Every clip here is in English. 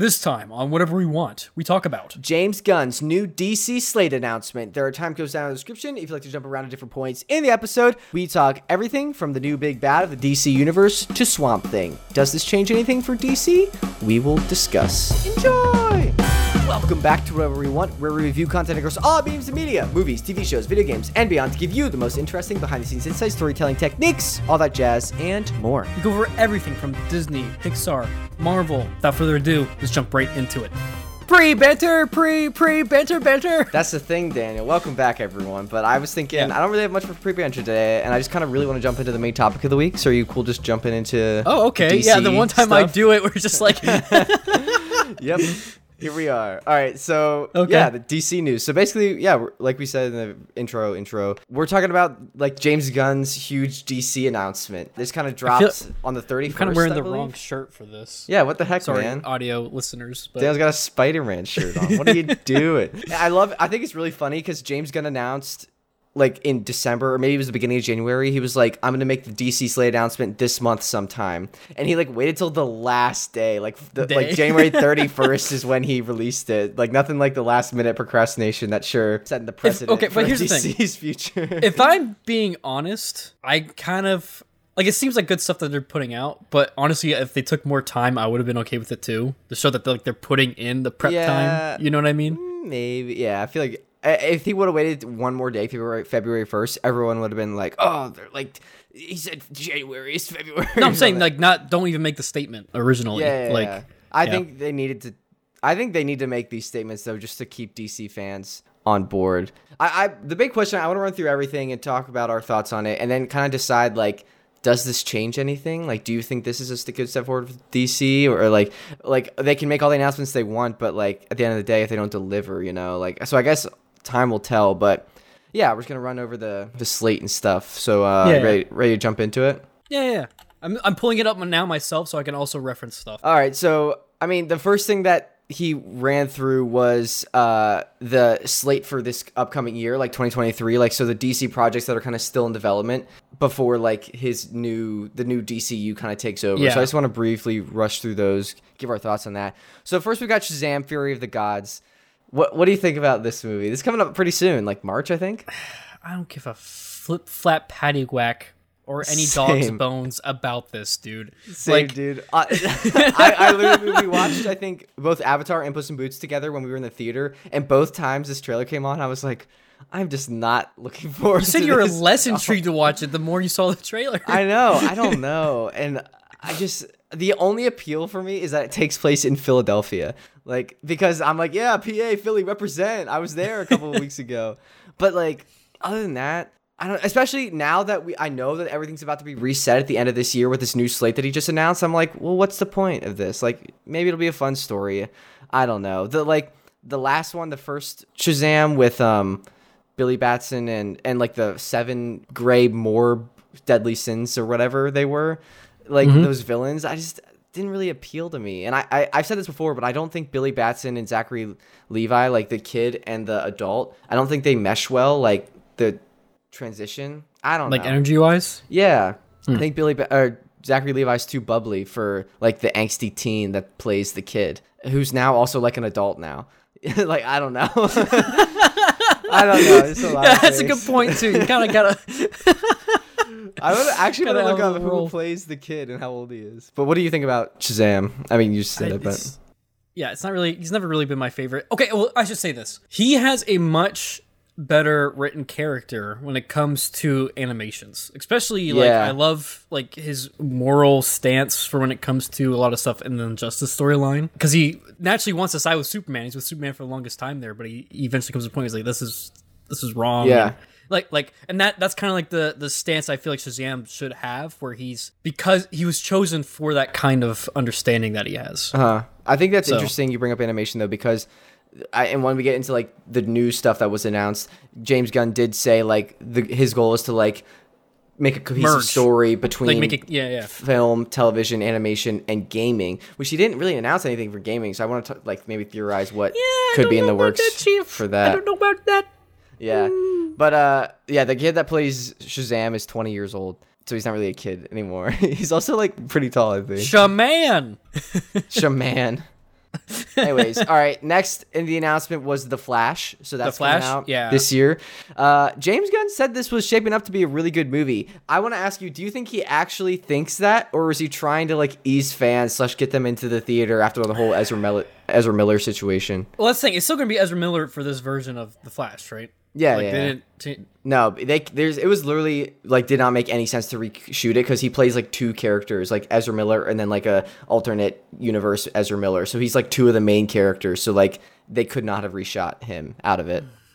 This time on whatever we want, we talk about James Gunn's new DC slate announcement. There are time codes down in the description if you'd like to jump around to different points in the episode. We talk everything from the new big bad of the DC universe to Swamp Thing. Does this change anything for DC? We will discuss. Enjoy! Welcome back to Whatever We Want, where we review content across all beams of media, movies, TV shows, video games, and beyond to give you the most interesting behind the scenes insights, storytelling techniques, all that jazz, and more. we go over everything from Disney, Pixar, Marvel. Without further ado, let's jump right into it. Pre-banter, pre-pre-banter, banter. That's the thing, Daniel. Welcome back, everyone. But I was thinking, Yeah. I don't really have much for pre banter today, and I just kind of really want to jump into the main topic of the week. So are you cool just jumping into. Oh, okay. DC yeah, the one time I do it, we're just like, Yep. Here we are. All right, so Okay. yeah, the DC news. So basically, yeah, like we said in the intro, intro, we're talking about like James Gunn's huge DC announcement. This kind of dropped on the thirty I'm kind of wearing the wrong shirt for this. Yeah, what the heck, Sorry, man? audio listeners, but Daniel's got a Spider-Man shirt on. What are you doing? I love. I think it's really funny because James Gunn announced, like in December or maybe it was the beginning of January. He was like, "I'm gonna make the DC slate announcement this month sometime," and he like waited till the last day, like the, like January 31st is when he released it. Like nothing like the last minute procrastination that sure setting the precedent okay, for but here's the thing. DC's future. if I'm being honest, I kind of like it seems like good stuff that they're putting out, but honestly, if they took more time, I would have been okay with it too. To show that they're, like they're putting in the prep Yeah. time, you know what I mean? Mm, maybe, yeah. I feel like if he would have waited one more day, February February first, everyone would have been like, "Oh, they're like." He said January is February. No, I'm saying like not don't even make the statement originally. yeah, yeah, like yeah. I yeah. think they needed to. I think they need to make these statements though, just to keep DC fans on board. I, I the big question. I want to run through everything and talk about our thoughts on it, and then kind of decide like. Does this change anything? Like, do you think this is just a good step forward for DC, or, or like, like they can make all the announcements they want, but like at the end of the day, if they don't deliver, you know, like, so I guess time will tell. But yeah, we're just gonna run over the the slate and stuff. So, uh, Yeah, ready, ready to jump into it? yeah, yeah, yeah. I'm I'm pulling it up now myself, so I can also reference stuff. All right, so I mean, the first thing that he ran through was uh, the slate for this upcoming year, like 2023. Like, so the DC projects that are kind of still in development before like his new the new DCU kind of takes over. Yeah. So I just want to briefly rush through those, give our thoughts on that. So first we got Shazam: Fury of the Gods. What what do you think about this movie? This is coming up pretty soon, like March, I think. I don't give a flip flap patty whack or any dog's bones about this, dude. Same, like, dude. I, I, I literally we watched I think both Avatar and Puss in Boots together when we were in the theater, and both times this trailer came on, I was like, I'm just not looking forward. you said to you were less intrigued to watch it the more you saw the trailer. I know. I don't know, and I just the only appeal for me is that it takes place in Philadelphia, like because I'm like, yeah, PA Philly represent. I was there a couple of weeks ago, but like other than that. I don't, especially now that we, I know that everything's about to be reset at the end of this year with this new slate that he just announced. I'm like, well, what's the point of this? Like, maybe it'll be a fun story. I don't know. The like the last one, the first Shazam with um Billy Batson and and like the seven gray more deadly sins or whatever they were, like those villains. I just didn't really appeal to me. And I, I I've said this before, but I don't think Billy Batson and Zachary Levi, like the kid and the adult, I don't think they mesh well. Like the transition. I don't like know. energy wise. Yeah, I hmm. think Billy ba- or Zachary Levi's too bubbly for like the angsty teen that plays the kid, who's now also like an adult now. like I don't know. I don't know. It's a lot Yeah, that's a good point too. You kind of gotta. I would actually want to look up who plays the kid and how old he is. But what do you think about Shazam? I mean, you said it, but yeah, it's not really. He's never really been my favorite. Okay, well, I should say this. He has a much better written character when it comes to animations, especially like Yeah. I love like his moral stance for when it comes to a lot of stuff in the Injustice storyline because he naturally wants to side with Superman. He's with Superman for the longest time there, but he he eventually comes to a point. Where he's like, this is this is wrong. Yeah. Like like and that that's kind of like the the stance I feel like Shazam should have where he's because he was chosen for that kind of understanding that he has. Uh-huh. I think that's So- interesting. You bring up animation though because. I, and when we get into like the new stuff that was announced, James Gunn did say like the, his goal is to like make a cohesive Merge. story between like make it yeah yeah film, television, animation, and gaming, which he didn't really announce anything for gaming. So I want to like maybe theorize what I could be in the works that, for I don't know about that. Yeah, but uh, yeah, the kid that plays Shazam is 20 years old, so he's not really a kid anymore. he's also like pretty tall, I think. Shaman. Shaman. Anyways, all right. Next in the announcement was the Flash. So that's Flash? coming out Yeah. this year. Uh, James Gunn said this was shaping up to be a really good movie. I want to ask you: Do you think he actually thinks that, or is he trying to like ease fans slash get them into the theater after the whole Ezra Miller Ezra Miller situation? Well, that's the thing. It's still going to be Ezra Miller for this version of the Flash, right? Yeah, Like yeah. they didn't. T- No, they there's it was literally like did not make any sense to reshoot it because he plays like two characters, like Ezra Miller and then like a alternate universe Ezra Miller. So he's like two of the main characters. So like they could not have reshot him out of it.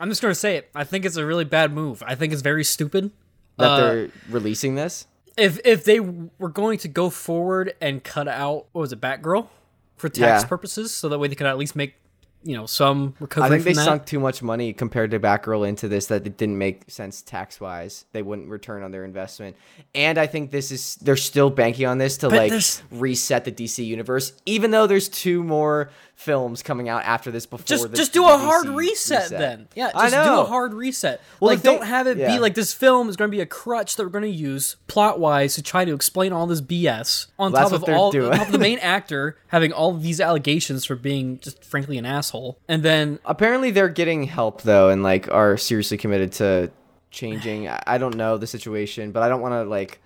I'm just going to say it. I think it's a really bad move. I think it's very stupid. That Uh, they're releasing this. if if they were going to go forward and cut out what was it, Batgirl, for tax Yeah. purposes, so that way they could at least make you know some recovery I think they that. sunk too much money compared to Batgirl into this that it didn't make sense tax wise. They wouldn't return on their investment. And I think this is they're still banking on this to But like there's- reset the DC universe, even though there's two more films coming out after this before just just do a hard reset, then. Yeah, I just do a hard reset. Well, like thing- don't have it yeah. be like this film is going to be a crutch that we're going to use plot wise to try to explain all this BS on Well, top of all on top of the main actor having all these allegations for being just frankly an asshole, and then Apparently, they're getting help though, and like are seriously committed to changing. I don't know the situation, but I don't want to like.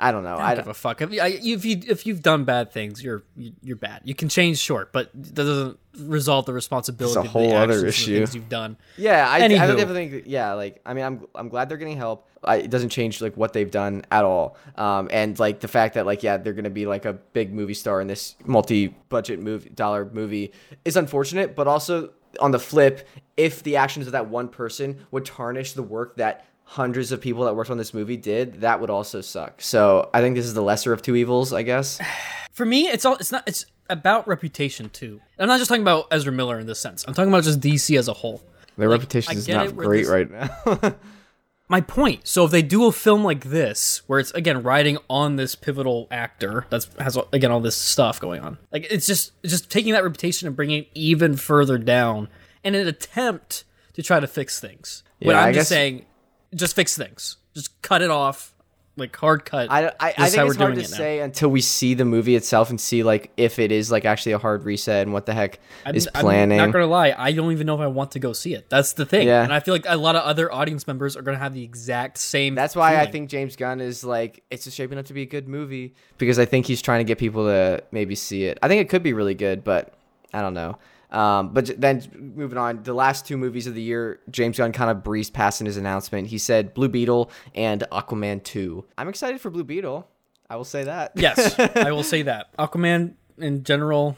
I don't know. I I don't don't. give a fuck. If, I, if you if you've done bad things, you're you're bad. You can change short, but that doesn't resolve the responsibility. It's a of the whole other actions and the issue. things you've done. Yeah, I, definitely think. Yeah, like I mean, I'm I'm glad they're getting help. I, it doesn't change like what they've done at all. Um, and like the fact that like yeah, they're gonna be like a big movie star in this multi-budget movie dollar movie is unfortunate, but also on the flip, if the actions of that one person would tarnish the work that hundreds of people that worked on this movie did, that would also suck. So I think this is the lesser of two evils, I guess. For me, it's all it's not it's about reputation too. I'm not just talking about Ezra Miller in this sense. I'm talking about just DC as a whole. Their Like, reputation is not great this- right now. My point. So if they do a film like this, where it's again riding on this pivotal actor that has again all this stuff going on, like it's just it's just taking that reputation and bringing it even further down in an attempt to try to fix things. when Yeah, I'm I just guess- saying, just fix things. Just cut it off, like hard cut. I, I, I is think it's hard to it say until we see the movie itself and see like if it is like actually a hard reset and what the heck is I'm planning. not gonna lie, I don't even know if I want to go see it. That's the thing. Yeah. And I feel like a lot of other audience members are gonna have the exact same. That's why I think James Gunn is like it's just shaping up to be a good movie because I think he's trying to get people to maybe see it. I think it could be really good, but I don't know. Um, but then moving on, the last two movies of the year, James Gunn kind of breezed past in his announcement. He said Blue Beetle and Aquaman 2. I'm excited for Blue Beetle. I will say that. Yes, I will say that Aquaman in general,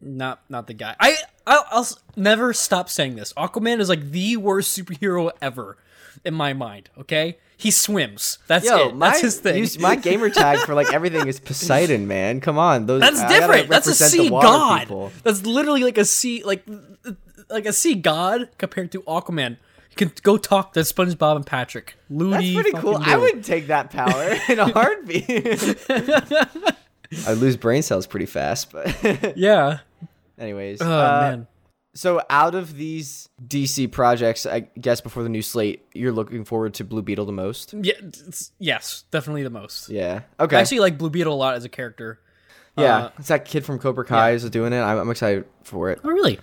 not not the guy. I I'll, I'll never stop saying this. Aquaman is like the worst superhero ever in my mind. Okay, he swims. That's Yo, it. my, That's his thing. use- my gamer tag for like everything is Poseidon, man. Come on, those That's I different. That's a sea god. people. That's literally like a sea like like a sea god compared to Aquaman. You can go talk to SpongeBob and Patrick. Looney That's pretty cool. fucking I would take that power in a heartbeat. I lose brain cells pretty fast, but Yeah. anyways. Oh uh, man. So out of these DC projects, I guess before the new slate, you're looking forward to Blue Beetle the most. Yeah. yes, definitely the most. Yeah. Okay. I actually like Blue Beetle a lot as a character. yeah, uh, it's that kid from Cobra Kai is doing it. I'm, I'm excited for it. Oh really?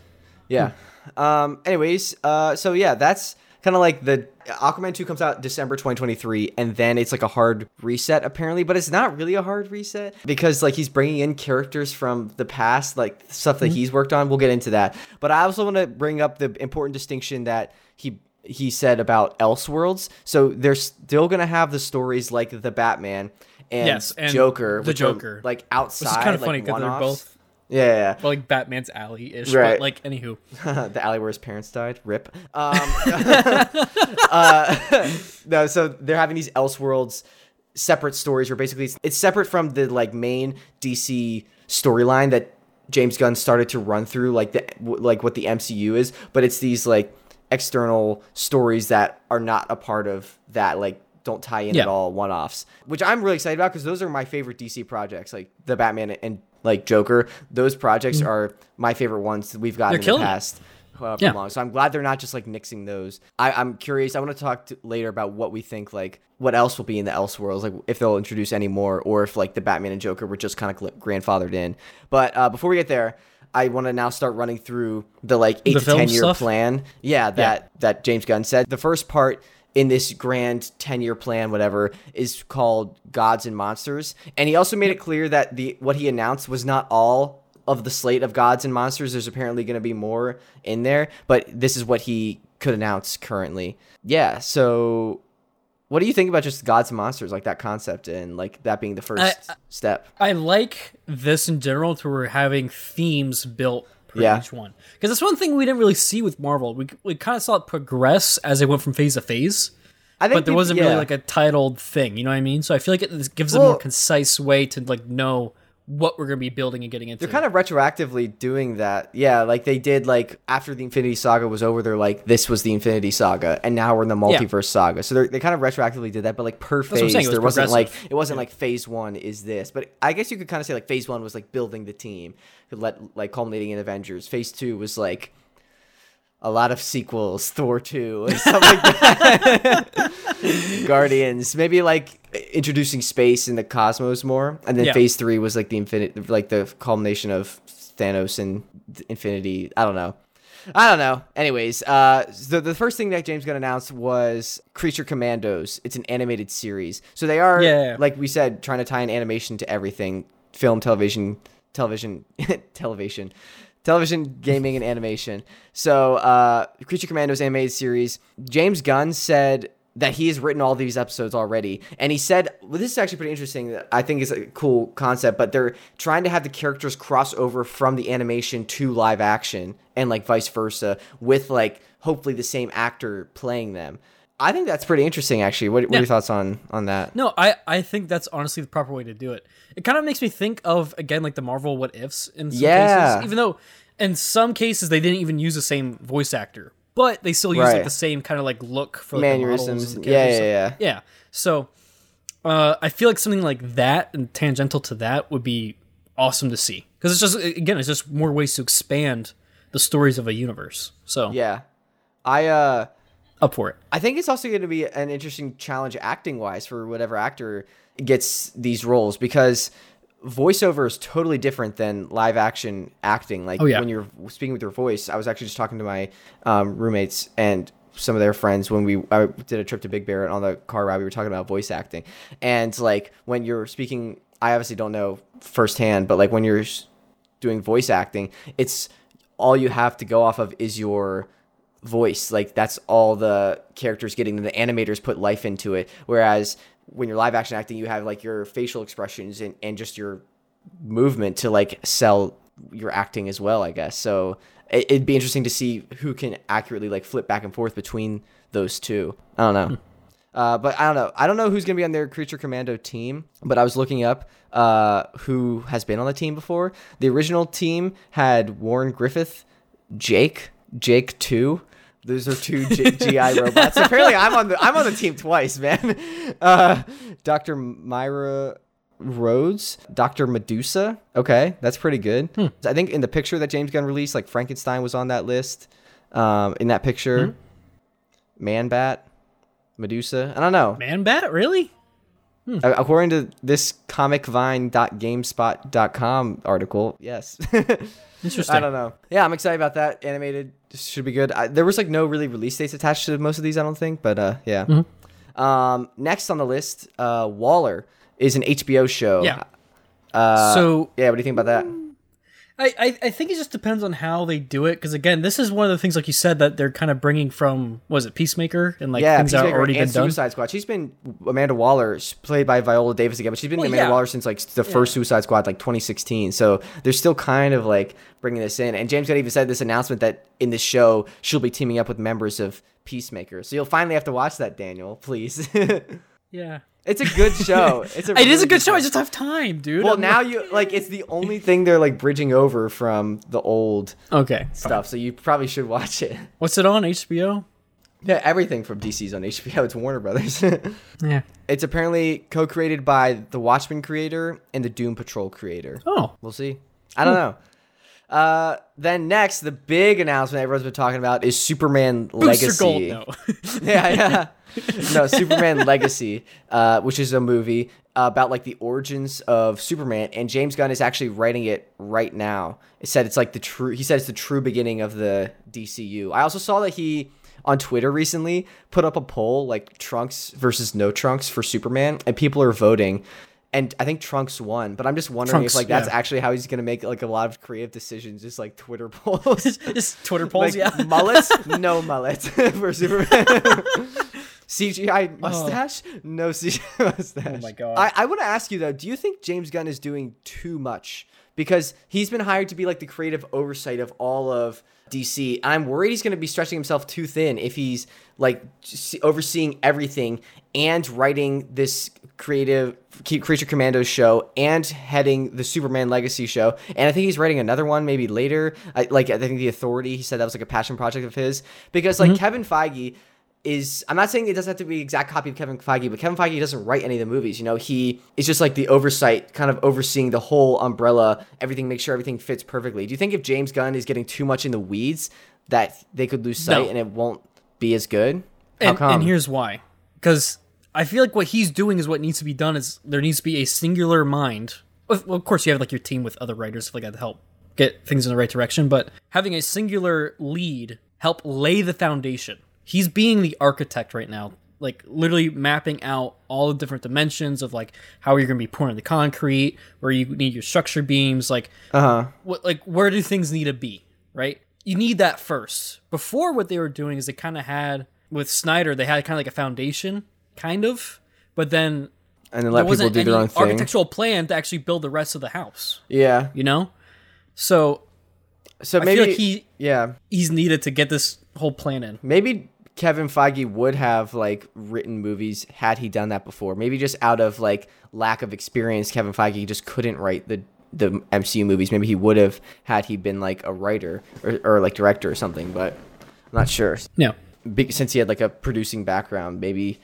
Yeah. Um. Anyways, uh. So yeah, that's kind of like the Aquaman two comes out December 2023, and then it's like a hard reset apparently, but it's not really a hard reset because like he's bringing in characters from the past, like stuff that mm-hmm. he's worked on. We'll get into that, but I also want to bring up the important distinction that he he said about Elseworlds. So they're still gonna have the stories like the Batman. And Yes, and Joker, the which are, Joker. like Which outside, is kind of like, funny because they're both yeah, yeah, like Batman's alley ish. Right. But like anywho. the alley where his parents died. Rip. Um, uh, no, so they're having these Elseworlds separate stories where basically it's, it's separate from the like main DC storyline that James Gunn started to run through, like the like what the MCU is, but it's these like external stories that are not a part of that, like don't tie in Yeah. at all, one offs, which I'm really excited about because those are my favorite DC projects, like the Batman and like Joker. Those projects are my favorite ones that we've gotten They're in the past. however Yeah. long. So I'm glad they're not just like nixing those. I, I'm curious. I want to talk to, later about what we think like what else will be in the Elseworlds, like if they'll introduce any more, or if like the Batman and Joker were just kind of grandfathered in. But uh, before we get there. I want to now start running through the like eight The to ten year stuff? plan. Yeah, that that James Gunn said. The first part in this grand 10 year plan whatever is called gods and monsters. And he also made it clear that the what he announced was not all of the slate of gods and monsters. There's apparently going to be more in there but this is what he could announce currently. Yeah so what do you think about just gods and monsters like that concept and like that being the first I- step? I like this in general to where we're having themes built per Yeah. each one. Because that's one thing we didn't really see with Marvel. We, we kind of saw it progress as it went from phase to phase, i think but there peop- wasn't yeah. really like a titled thing. You know what I mean? So I feel like it gives a more concise way to like know what we're going to be building and getting into. They're kind of retroactively doing that. Yeah, like they did like after the Infinity Saga was over, they're like, this was the Infinity Saga, and now we're in the multiverse saga. So they kind of retroactively did that, but like per phase, was there wasn't like it wasn't like phase one is this, but I guess you could kind of say like phase one was like building the team, let like culminating in Avengers. Phase two was like a lot of sequels, Thor two, and stuff like that. Guardians, maybe like introducing space in the cosmos more, and then Yeah. phase three was like the infinite, like the culmination of Thanos and Infinity. I don't know. I don't know. Anyways, uh, the the first thing that James Gunn announced was Creature Commandos. It's an animated series, so they are, Yeah. like we said, trying to tie an animation to everything: film, television, television, television, television, gaming, and animation. So, uh, Creature Commandos animated series. James Gunn said that he has written all these episodes already, and he said well, this is actually pretty interesting. I think is a cool concept, but they're trying to have the characters cross over from the animation to live action, and like vice versa, with like hopefully the same actor playing them. I think that's pretty interesting, actually. What, what are your thoughts on on that? No, I, I think that's honestly the proper way to do it. It kind of makes me think of again like the Marvel what ifs in some Yeah. cases. Even though in some cases they didn't even use the same voice actor, but they still use Right. like the same kind of like look for like, the Mannerisms. and Yeah, characters. yeah, So- yeah. yeah. So uh, I feel like something like that and tangential to that would be awesome to see because it's just again it's just more ways to expand the stories of a universe. So Yeah, I uh. up for it. I think it's also going to be an interesting challenge acting wise for whatever actor gets these roles because voiceover is totally different than live action acting. Like Oh, yeah. when you're speaking with your voice, I was actually just talking to my um, roommates and some of their friends when we I did a trip to Big Bear and on the car ride we were talking about voice acting and like when you're speaking I obviously don't know firsthand but like when you're doing voice acting it's all you have to go off of is your voice like that's all the characters getting the animators put life into it whereas when you're live action acting you have like your facial expressions and, and just your movement to like sell your acting as well i guess so it, it'd be interesting to see who can accurately like flip back and forth between those two i don't know uh, but I don't know. I don't know who's gonna be on their Creature Commando team. But I was looking up uh, who has been on the team before. The original team had Warren Griffith, Jake, Jake Two. Those are two G- GI robots. Apparently, I'm on the I'm on the team twice, man. Uh, Dr. Myra Rhodes, Dr. Medusa. Okay, that's pretty good. I think in the picture that James Gunn released, like Frankenstein was on that list. Um, in that picture, Man Bat, Medusa. I don't know. Man, bat really? A- According to this comicvine.gamespot.com article, yes. Interesting. I don't know. Yeah, I'm excited about that. Animated should be good. I, there was like no really release dates attached to most of these, I don't think, but uh, yeah. Mm-hmm. Um, next on the list, uh, Waller is an HBO show. Yeah. Uh, so yeah, what do you think about that? I, I, I think it just depends on how they do it because again this is one of the things like you said that they're kind of bringing from was it Peacemaker and like yeah, things that have already been done. Suicide Squad. She's been Amanda Waller, played by Viola Davis again, but she's been Well, Amanda yeah. Waller since like the first Suicide Squad, like 2016. So they're still kind of like bringing this in. And James Gunn even said this announcement that in this show she'll be teaming up with members of Peacemaker. So you'll finally have to watch that, Daniel, please. Yeah, it's a good show. It's a it is really a good show. I just have time, dude. Well, I'm now you like it's the only thing they're like bridging over from the old okay stuff. So you probably should watch it. What's it on HBO? Yeah, everything from DC's on HBO. It's Warner Brothers. Yeah. It's apparently co-created by the Watchmen creator and the Doom Patrol creator. Oh, We'll see. I don't know. Uh, then next, the big announcement everyone's been talking about is Superman Booster Legacy. Gold, no. yeah, yeah. no, Superman Legacy, uh, which is a movie about like the origins of Superman, and James Gunn is actually writing it right now. It said it's like the true. He said it's the true beginning of the DCU. I also saw that he on Twitter recently put up a poll like Trunks versus no Trunks for Superman, and people are voting. And I think Trunks won, but I'm just wondering Trunks, if like that's yeah. actually how he's gonna make like a lot of creative decisions, just like Twitter polls. Just Twitter polls, like yeah. mullets, no mullet for Superman. CGI oh. mustache, no CGI mustache. Oh my God. I, I want to ask you though, do you think James Gunn is doing too much? Because he's been hired to be like the creative oversight of all of DC. I'm worried he's going to be stretching himself too thin if he's like overseeing everything and writing this creative Creature commandos show and heading the Superman Legacy show. And I think he's writing another one maybe later. I, like I think the Authority. He said that was like a passion project of his because like mm-hmm. Kevin Feige is I'm not saying it doesn't have to be an exact copy of Kevin Feige, but Kevin Feige doesn't write any of the movies. You know, he is just like the oversight, kind of overseeing the whole umbrella, everything, make sure everything fits perfectly. Do you think if James Gunn is getting too much in the weeds, that they could lose sight No. and it won't be as good? How and, come? and here's why. Because I feel like what he's doing is what needs to be done. Is there needs to be a singular mind. Of, well, of course, you have like your team with other writers stuff like that to help get things in the right direction. But having a singular lead help lay the foundation. He's being the architect right now, like literally mapping out all the different dimensions of like how you're going to be pouring the concrete, where you need your structure beams, like uh huh. what like where do things need to be right you need that first before what they were doing is they kind of had with snyder they had kind of like a foundation kind of but then And then there let people wasn't do any their own thing. architectural plan to actually build the rest of the house Yeah. you know so So i maybe feel like he yeah. he's needed to get this whole plan in Maybe Kevin Feige would have like written movies had he done that before. Maybe just out of like lack of experience, Kevin Feige just couldn't write the the MCU movies. Maybe he would have had he been like a writer or, or like director or something. But I'm not sure. yeah Be- since he had like a producing background, maybe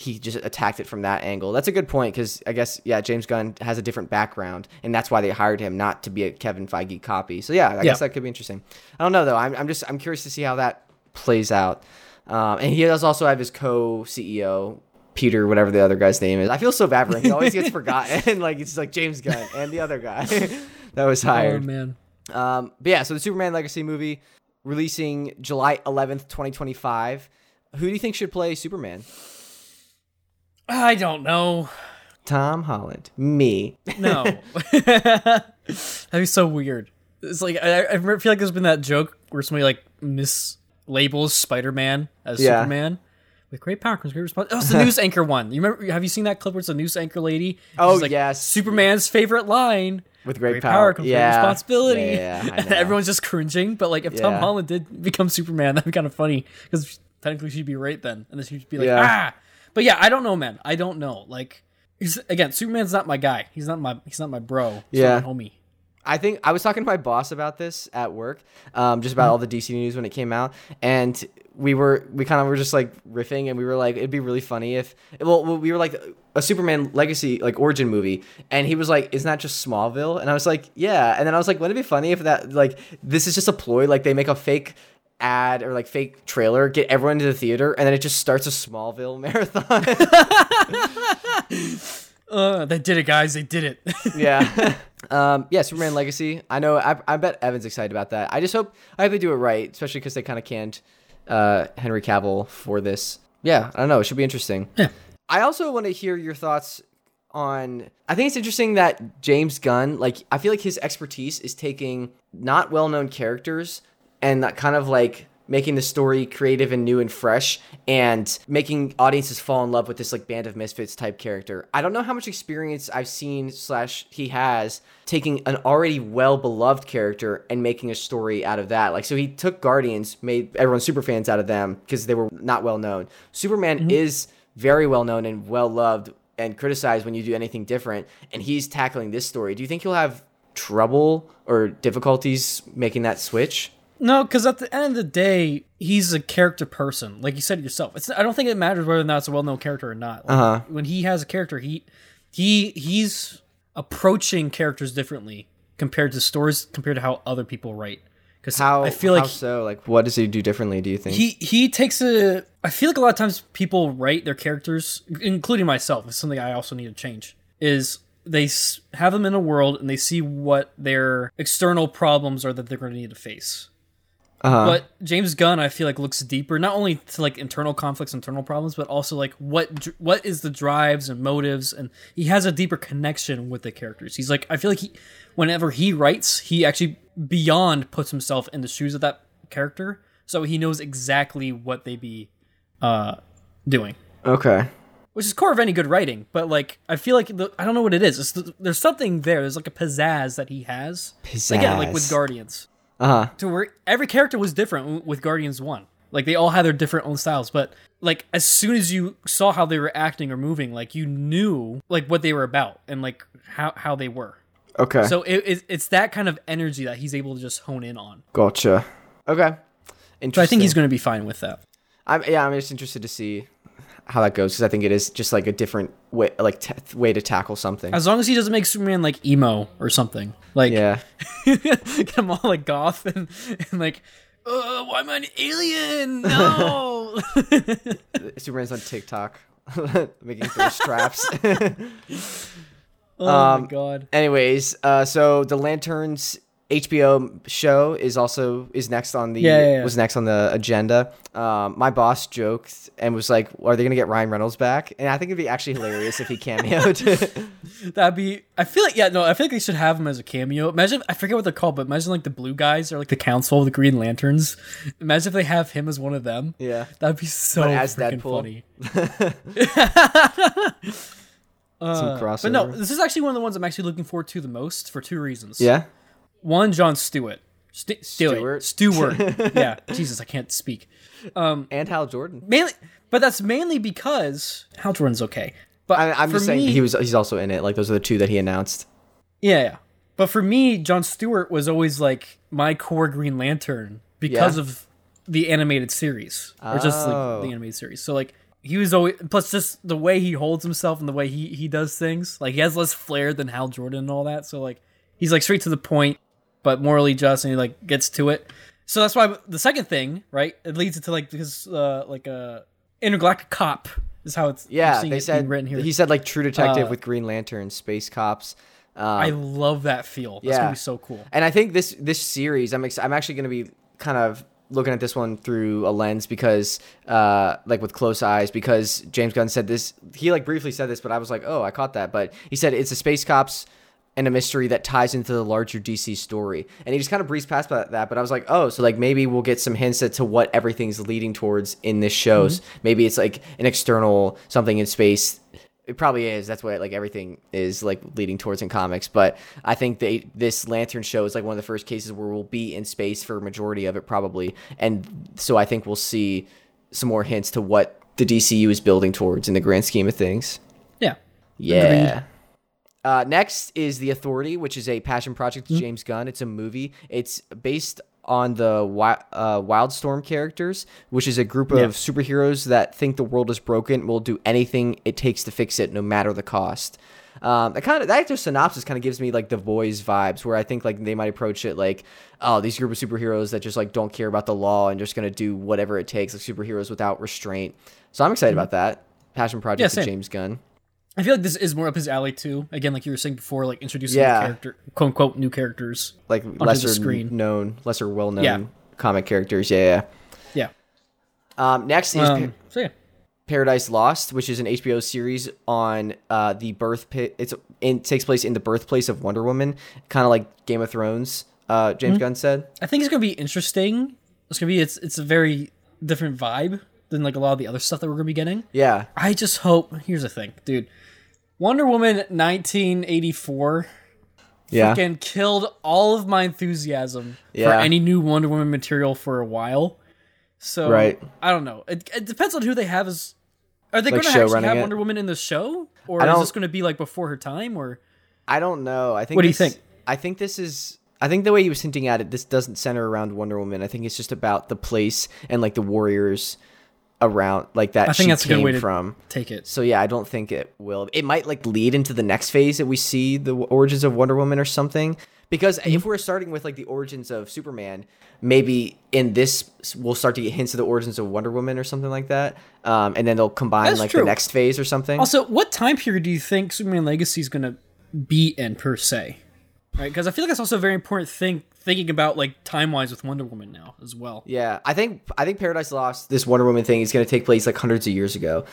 he just attacked it from that angle. That's a good point because I guess yeah, James Gunn has a different background, and that's why they hired him not to be a Kevin Feige copy. So yeah, I guess that could be interesting. I don't know though. I'm, I'm just I'm curious to see how that plays out. Um, and he does also have his co CEO Peter, whatever the other guy's name is. I feel so bad for him. He always gets forgotten. like it's like James Gunn and the other guy that was hired. oh man Um, but yeah, so the Superman Legacy movie releasing July 11th, 2025. Who do you think should play Superman? I don't know Tom Holland. Me. no that'd be so weird it's like I, I feel like there's been that joke where somebody like mislabels spider-man as Yeah. superman with great power comes great responsibility. Oh, it's the news anchor one. You remember? Have you seen that clip where it's the news anchor lady? Oh, like, yes. Superman's favorite line. With great, Great power. power comes yeah. great responsibility. Yeah, yeah, everyone's just cringing. But like, if Tom Holland did become Superman, that'd be kind of funny because technically she'd be right then, and then she'd be like, ah. But yeah, I don't know, man. I don't know. Like, again, Superman's not my guy. He's not my. He's not my bro. He's Yeah. homie. I think I was talking to my boss about this at work, um, just about all the DC news when it came out, and we were we kind of were just like riffing, and we were like, it'd be really funny if well, we were like a Superman legacy like origin movie, and he was like, isn't that just Smallville? And I was like, yeah, and then I was like, wouldn't it be funny if that like this is just a ploy, like they make a fake ad or like fake trailer, get everyone to the theater, and then it just starts a Smallville marathon. Uh, they did it, guys. They did it. yeah. um, yeah, Superman Legacy. I know. I, I bet Evan's excited about that. I just hope I hope they do it right, especially because they kind of canned uh, Henry Cavill for this. Yeah, I don't know. It should be interesting. Yeah. I also want to hear your thoughts on. I think it's interesting that James Gunn, like, I feel like his expertise is taking not well-known characters and that kind of like making the story creative and new and fresh and making audiences fall in love with this like band of misfits type character. I don't know how much experience i've seen slash he has taking an already well beloved character and making a story out of that. Like so he took guardians made everyone super fans out of them because they were not well known. Superman mm-hmm. is very well known and well loved and criticized when you do anything different and he's tackling this story. Do you think he'll have trouble or difficulties making that switch No, because at the end of the day, he's a character person, like you said yourself. It's I don't think it matters whether or not it's a well-known character or not. Like, Uh-huh. When he has a character, he he he's approaching characters differently compared to stories compared to how other people write. Because How I feel like how so like what does he do differently? Do you think? he he takes a. I feel like a lot of times people write their characters, including myself. It's something I also need to change. Is they have them in a world and they see what their external problems are that they're going to need to face. Uh-huh. But James Gunn, I feel like looks deeper, not only to like internal conflicts, internal problems, but also like what what is the drives and motives, and he has a deeper connection with the characters. He's like, I feel like he, whenever he writes, he actually beyond puts himself in the shoes of that character, so he knows exactly what they be uh doing. okay. Which is core of any good writing, but like I feel like the, I don't know what it is. It's the, there's something there. There's like a pizzazz that he has. Pizzazz. Again, like with Guardians Uh-huh. to where every character was different with Guardians 1. Like they all had their different own styles, but like as soon as you saw how they were acting or moving, like you knew like what they were about and like how how they were. Okay. So it, it, it's that kind of energy that he's able to just hone in on. gotcha. Okay. Interesting. So I think he's going to be fine with that. I'm yeah, I'm just interested to see how that goes because I think it is just like a different way like t- way to tackle something. As long as he doesn't make Superman like emo or something. Like yeah. get him all like goth and, and like uh, why am I an alien? No. Superman's on TikTok making those straps. oh my Um, god. Anyways, uh, so the Lanterns HBO show is also is next on the Yeah, yeah, yeah. was next on the agenda. Um, my boss joked and was like, "Are they gonna get Ryan Reynolds back?" And I think it'd be actually hilarious if he cameoed. That'd be. I feel like yeah. No, I feel like they should have him as a cameo. Imagine I forget what they're called, but imagine like the blue guys or like the council of the Green Lanterns. Imagine if they have him as one of them. yeah. That'd be so But as freaking funny. Some Uh, crossover. but no, this is actually one of the ones I'm actually looking forward to the most for two reasons. Yeah. One, John Stewart. St- Stewart? Stewart. Stewart. yeah. Jesus, I can't speak. Um, and Hal Jordan. Mainly, but that's mainly because Hal Jordan's okay. But I, I'm just saying me- he was he's also in it. Like those are the two that he announced. Yeah, yeah. But for me, John Stewart was always like my core Green Lantern because Yeah? of the animated series or just Oh. like the oh. animated series. So like he was always plus just the way he holds himself and the way he he does things. Like he has less flair than Hal Jordan and all that. So like he's like straight to the point, but morally just and he like gets to it. So that's why the second thing, right? It leads into like this uh like a intergalactic cop is how it's Yeah, they it said written here. he said like True Detective Uh, with Green Lantern, Space Cops. Um, I love that feel. That's yeah. gonna be so cool. And I think this this series, I'm ex- I'm actually to be kind of looking at this one through a lens because, uh, like with close eyes, because James Gunn said this. He like briefly said this, but I was like, oh, I caught that. But he said it's a space cops and a mystery that ties into the larger DC story. And he just kind of breezed past that. But I was like, oh, so like maybe we'll get some hints as to what everything's leading towards in this shows. Mm-hmm. Maybe it's like an external something in space it probably is. That's what like everything is like leading towards in comics. But I think they this Lantern show is like one of the first cases where we'll be in space for a majority of it probably, and so I think we'll see some more hints to what the DCU is building towards in the grand scheme of things. Yeah. Yeah. Uh, next is The Authority, which is a passion project of James Gunn. It's a movie. It's based on the uh, Wildstorm characters, which is a group of Yeah. superheroes that think the world is broken, will do anything it takes to fix it, no matter the cost. Um, that kind of that just synopsis kind of gives me like the boys vibes, where I think like they might approach it like, oh, these group of superheroes that just like don't care about the law and just gonna do whatever it takes, like superheroes without restraint. So I'm excited about that passion project Yeah, of. James Gunn. I feel like this is more up his alley too. Again, like you were saying before, like introducing Yeah. new character, quote unquote, new characters. like lesser screen. known, lesser well known Yeah. comic characters. Yeah, Yeah. yeah. Um, next is Pa- Um, so yeah. Paradise Lost, which is an HBO series on uh, the birth pit. It's it takes place in the birthplace of Wonder Woman, kind of like Game of Thrones. Uh, James Mm-hmm. Gunn said. I think it's gonna be interesting. It's gonna be it's it's a very different vibe than like a lot of the other stuff that we're gonna be getting. Yeah, I just hope. Here's the thing, dude. Wonder Woman 1984 yeah, freaking killed all of my enthusiasm for any new Wonder Woman material for a while. So Right. I don't know. It, it depends on who they have as. Are they Like going to actually have it? Wonder Woman in the show, or is this going to be like before her time? Or I don't know. I think. What do you think? I think this is. I think the way he was hinting at it, this doesn't center around Wonder Woman. I think it's just about the place and like the warriors around, like that. I think she that's a good way to- from. take it? So yeah, I don't think it will. It might like lead into the next phase that we see the origins of Wonder Woman or something. Because if we're starting with like the origins of Superman, maybe in this we'll start to get hints of the origins of Wonder Woman or something like that, um, and then they'll combine That's like true. the next phase or something. Also, what time period do you think Superman Legacy is going to be in per se? Right, because I feel like that's also a very important thing thinking about like time wise with Wonder Woman now as well. Yeah, I think I think Paradise Lost, this Wonder Woman thing, is going to take place like hundreds of years ago.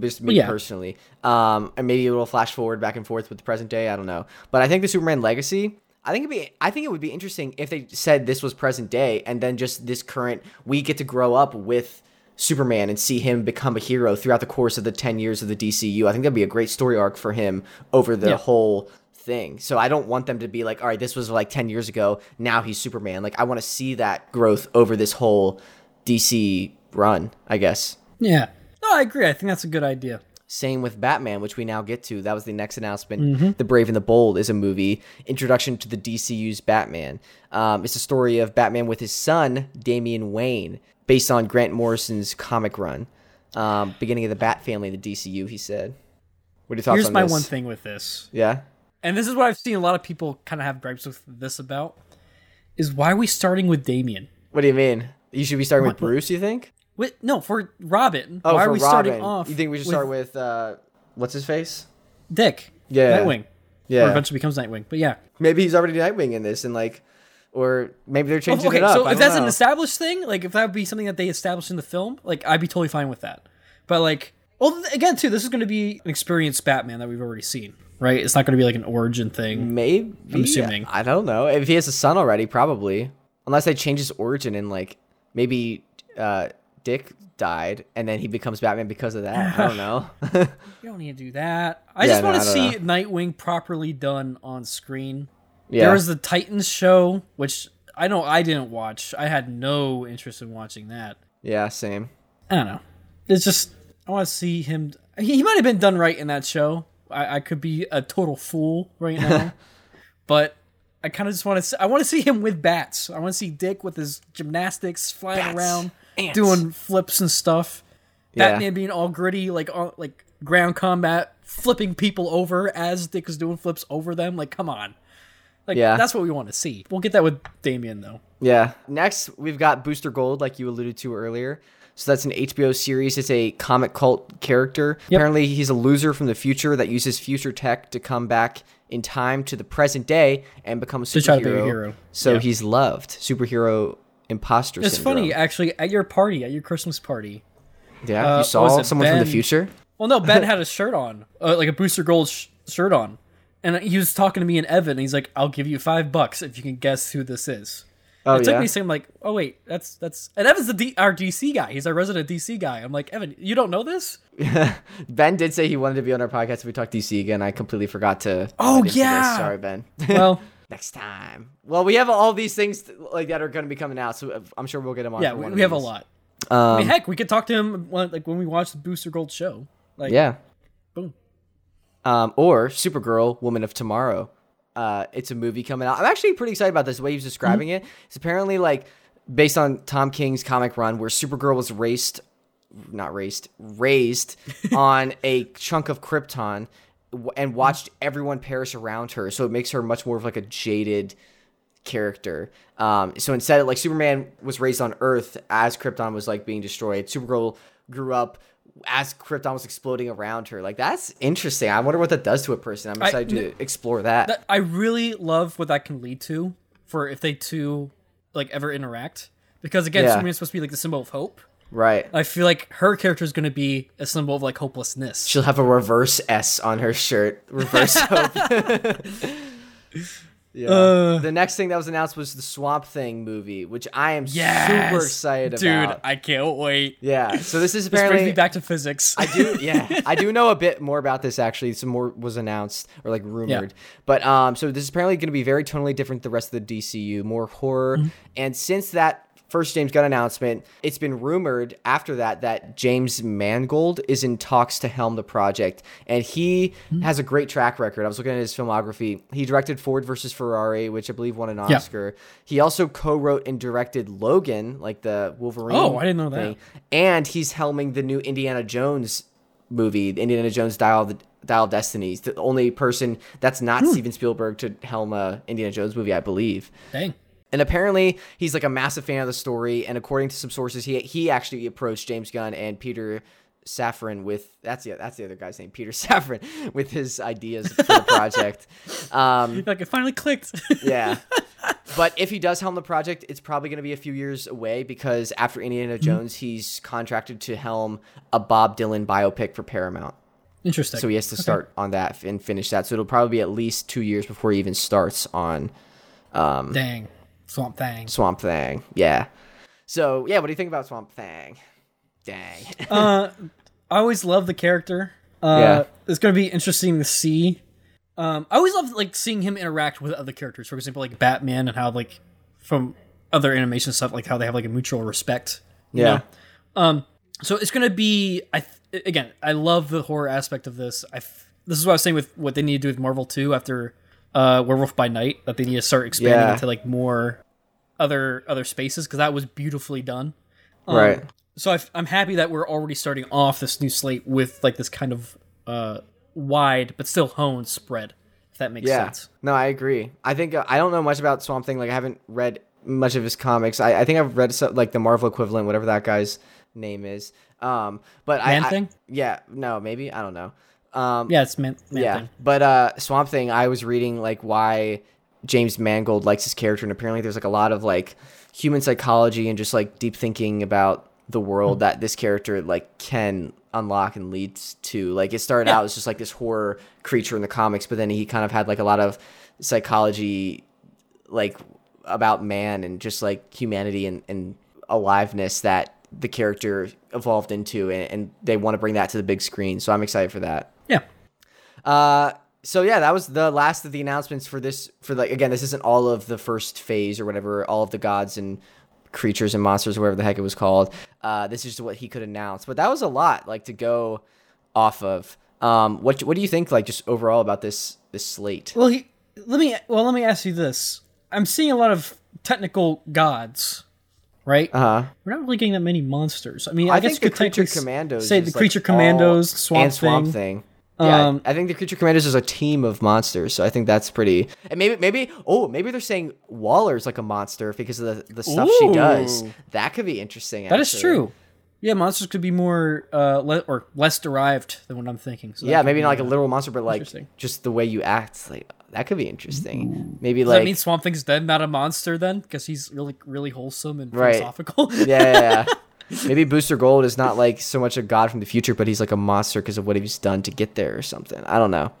Just me Yeah. personally, um, and maybe it will flash forward back and forth with the present day. I don't know, but I think the Superman legacy. I think it'd be. I think it would be interesting if they said this was present day, and then just this current. We get to grow up with Superman and see him become a hero throughout the course of the ten years of the DCU. I think that'd be a great story arc for him over the Yeah. whole thing. So I don't want them to be like, all right, this was like 10 years ago. Now he's Superman. Like I want to see that growth over this whole DC run, I guess. Yeah. No, I agree. I think that's a good idea. Same with Batman, which we now get to. That was the next announcement. The Brave and the Bold is a movie introduction to the DCU's Batman. Um, it's a story of Batman with his son Damian Wayne, based on Grant Morrison's comic run. Um, beginning of the Bat family in the DCU. He said. What are your thoughts Here's on my this? one thing with this. Yeah. And this is what I've seen a lot of people kind of have gripes with this about is why are we starting with Damian? What do you mean? You should be starting with Bruce. You think? Wait, no, for Robin. Oh, why for are we Robin. starting off? You think we should start with uh, what's his face? Dick? Yeah. Nightwing. Or Yeah, eventually becomes Nightwing. But yeah. maybe he's already Nightwing in this, and like, or maybe they're changing okay, it up. so if that's an established thing, like if that would be something that they established in the film, like I'd be totally fine with that. But like, well, again, too, this is going to be an experienced Batman that we've already seen, right? It's not going to be like an origin thing. maybe I'm assuming. I don't know if he has a son already, probably, unless they change his origin and like maybe uh, Dick died and then he becomes Batman because of that. I don't know. You don't need to do that. I Yeah, just no, want to I see don't Nightwing properly done on screen. yeah, There was the Titans show, which I know I didn't watch. I had no interest in watching that. yeah, same. I don't know. It's just I want to see him. He, he might have been done right in that show. I, I could be a total fool right now, but I kind of just want to. I want to see him with bats. I want to see Dick with his gymnastics, flying Bats. around, Ants. doing flips and stuff. Yeah. Batman being all gritty, like all, like ground combat, flipping people over as Dick is doing flips over them. Like, come on. Like Yeah. that's what we want to see. We'll get that with Damian though. Yeah. Next, we've got Booster Gold, like you alluded to earlier. So that's an HBO series. It's a comic cult character. Apparently, he's a loser from the future that uses future tech to come back in time to the present day and become a To try to be a superhero. hero. So Yeah. he's loved. Superhero imposter It's syndrome. funny actually at your party, at your Christmas party. Yeah, uh, you saw what was it, someone from the future. Well, no, Ben had a shirt on, uh, like a Booster Gold sh- shirt on, and he was talking to me and Evan. And he's like, "I'll give you five bucks if you can guess who this is." Oh it took yeah. me saying like, "Oh wait, that's that's," and Evan's the D- our DC guy. He's our resident DC guy. I'm like, Evan, you don't know this? ben did say he wanted to be on our podcast if we talk DC again. I completely forgot to. Oh, yeah. Sorry, Ben. Well, Next time. Well, we have all these things like that are going to be coming out, so uh, I'm sure we'll get him on. yeah, we, one we of have a these. lot. I Um, mean, heck, we could talk to him when, like when we watch the Booster Gold show. Like, yeah. boom. Um, or Supergirl, Woman of Tomorrow. Uh, it's a movie coming out. I'm actually pretty excited about this. The way he's describing Mm-hmm. it. It's apparently like based on Tom King's comic run, where Supergirl was raced, not raced, raised on a chunk of Krypton, and watched everyone perish around her. So it makes her much more of like a jaded character. Um, so instead, like Superman was raised on Earth as Krypton was like being destroyed. Supergirl grew up as Krypton was exploding around her. Like that's interesting. I wonder what that does to a person. I'm I- excited to explore that. That, I really love what that can lead to for if they two like ever interact. Because again, Yeah. Superman's supposed to be like the symbol of hope. right. I feel like her character is going to be a symbol of like hopelessness. She'll have a reverse S on her shirt. Reverse hope. yeah. Uh. the next thing that was announced was the Swamp Thing movie, which I am Yes! super excited Dude, about. Dude, I can't wait. yeah. So this is apparently This brings me back to physics. I do, yeah, I do know a bit more about this actually. Some more was announced or like rumored, but um, so this is apparently going to be very tonally different the rest of the DCU, more horror. Mm-hmm. And since that first James Gunn announcement, it's been rumored after that that James Mangold is in talks to helm the project, and he Mm-hmm. has a great track record. I was looking at his filmography. He directed Ford versus Ferrari, which I believe won an Yeah. Oscar. He also co-wrote and directed Logan, like the Wolverine. Oh, I didn't know that. and he's helming the new Indiana Jones movie, the Indiana Jones Dial of the Dial of Destiny. He's the only person that's not Hmm. Steven Spielberg to helm a Indiana Jones movie, I believe. Dang. And apparently, he's like a massive fan of the story. And according to some sources, he he actually approached James Gunn and Peter Safran with that's the that's the other guy's name, Peter Safran, with his ideas for the project. Um, Like it finally clicked. yeah. But if he does helm the project, it's probably going to be a few years away because after Mm-hmm. Indiana Jones, he's contracted to helm a Bob Dylan biopic for Paramount. Interesting. So he has to start on that and finish that. So it'll probably be at least two years before he even starts on Dang. Swamp Thang. Swamp Thing. Yeah. So yeah, what do you think about Swamp Thing? Dang. Uh, I always love the character. Uh, Yeah. It's going to be interesting to see. Um, I always love like seeing him interact with other characters. For example, like Batman and how like from other animation stuff, like how they have like a mutual respect. you Yeah. know? Um. So it's going to be. I th- again, I love the horror aspect of this. I f- this is what I was saying with what they need to do with Marvel too after uh Werewolf by Night that they need to start expanding Yeah. into like more other other spaces because that was beautifully done. Um, right. So I, am happy that we're already starting off this new slate with like this kind of uh, wide but still honed spread. If that makes Yeah. sense. No, I agree. I think uh, I don't know much about Swamp Thing. Like I haven't read much of his comics. I, I think I've read some, like the Marvel equivalent, whatever that guy's name is. Um, but I, Man I- Thing? yeah, no, maybe I don't know. Um, Yeah, it's man. man yeah, Thing. but uh, Swamp Thing. I was reading like why James Mangold likes his character, and apparently there's like a lot of like human psychology and just like deep thinking about the world that this character like can unlock and leads to. Like it started out as just like this horror creature in the comics, but then he kind of had like a lot of psychology like about man and just like humanity and, and aliveness that the character evolved into and, and they want to bring that to the big screen so i'm excited for that Yeah. Uh, so yeah, that was the last of the announcements for this. For like again, this isn't all of the first phase or whatever, all of the gods and creatures and monsters, or whatever the heck it was called. Uh, this is just what he could announce, but that was a lot, like to go off of. Um, what what do you think, like just overall about this this slate? Well, he, let me. Well, let me ask you this. I'm seeing a lot of technical gods, right? Uh huh. We're not really getting that many monsters. I mean, I, I, guess you the could creature commandos say the like, creature all- commandos, swamp, and swamp thing. thing. Yeah, Um, I think the creature commanders is a team of monsters, so I think that's pretty. And maybe, maybe, oh, maybe they're saying Waller's like a monster because of the, the stuff she does. That could be interesting. That is actually. true. Yeah, monsters could be more uh le- or less derived than what I'm thinking. So Yeah, maybe not like a uh, literal monster, but like just the way you act. Like that could be interesting. Maybe Does like that mean Swamp Thing's dead, not a monster then? Because he's really, really wholesome and Right. philosophical. yeah, yeah, yeah. maybe Booster Gold is not like so much a god from the future, but he's like a monster because of what he's done to get there or something. I don't know.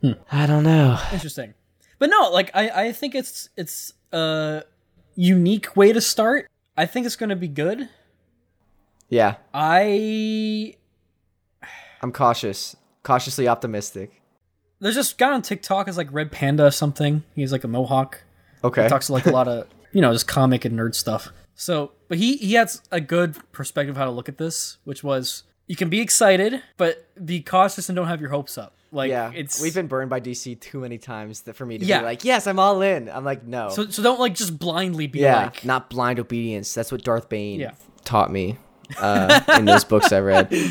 Hmm. I don't know. Interesting. But no, like I, I think it's it's a unique way to start. I think it's gonna be good. Yeah, I I'm cautious, cautiously optimistic. there's this guy on TikTok is like Red Panda or something. He's like a mohawk. Okay. He talks like a lot of you know just comic and nerd stuff. So, but he he has a good perspective how to look at this, which was you can be excited, but be cautious and don't have your hopes up. Like yeah, it's we've been burned by DC too many times that for me to Yeah. be like, yes, I'm all in. I'm like, no. so so don't like just blindly be yeah, like not blind obedience. That's what Darth Bane Yeah. taught me uh, in those books I read.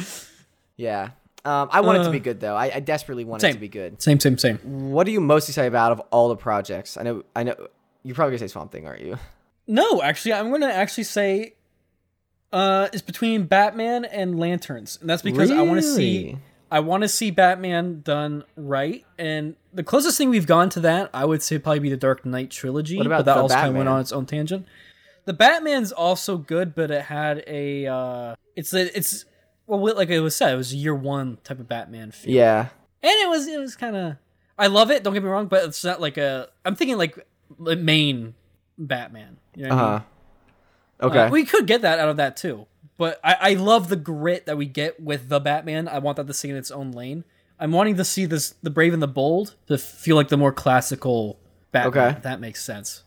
Yeah. Um, I want it to Uh, be good though. I, I desperately want it to be good. same same same. What are you most excited about of all the projects? I know, I know, you're probably gonna say Swamp Thing, aren't you? No, actually, I'm gonna actually say uh it's between Batman and Lanterns, and that's because I want to see I want to see Batman done right, and the closest thing we've gone to that, I would say, probably be the Dark Knight trilogy. What about but that the also kind of went Batman? on its own tangent. The Batman's also good, but it had a uh it's a, it's well like it was said, it was a year one type of Batman feel, Yeah. and it was it was kind of I love it. Don't get me wrong, but it's not like a I'm thinking like the main Batman. You know Uh what I mean? Okay. Uh, we could get that out of that too. But I, I love the grit that we get with the Batman. I want that to stay in its own lane. I'm wanting to see this the Brave and the Bold to feel like the more classical Batman. Okay. If that makes sense.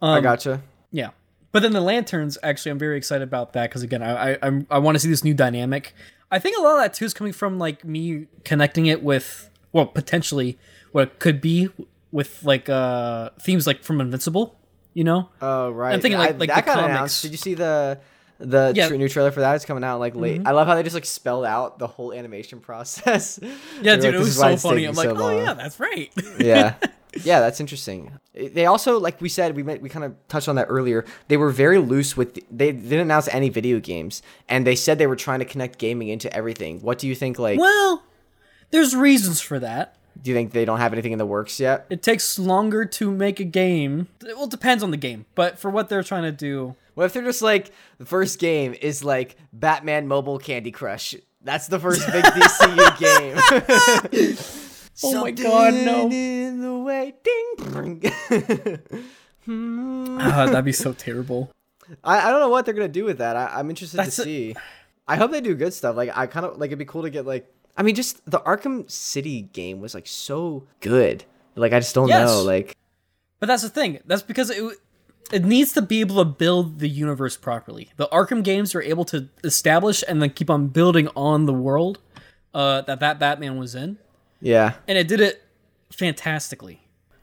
I Um, gotcha. Yeah. But then the lanterns, actually, I'm very excited about that because again, I I, I want to see this new dynamic. I think a lot of that too is coming from like me connecting it with well potentially what it could be with like uh themes like from Invincible. You know, Oh right. I'm thinking, like- I- like that the got comics. announced. Did you see the The Yeah. tr- new trailer for that is coming out like late. Mm-hmm. I love how they just like spelled out the whole animation process. Yeah, dude, like, it was so funny. I'm like, so oh long." yeah, that's right. yeah yeah that's interesting they also like we said we met, we kind of touched on that earlier they were very loose with they didn't announce any video games and they said they were trying to connect gaming into everything what do you think like well, there's reasons for that. Do you think they don't have anything in the works yet It takes longer to make a game. Well, it depends on the game, but for what they're trying to do, what if they're just like the first game is like batman mobile candy crush that's the first big dcu game Oh my God, no. In the way ding Ah, that'd be so terrible. I, I don't know what they're gonna do with that. I, I'm interested That's to a- see. I hope they do good stuff. Like I kind of like it'd be cool to get like. I mean, just the Arkham City game was like so good. Like I just don't Yes. know. Like But that's the thing. That's because it it needs to be able to build the universe properly. The Arkham games are able to establish and then keep on building on the world uh, that that Batman was in, yeah, and it did it fantastically.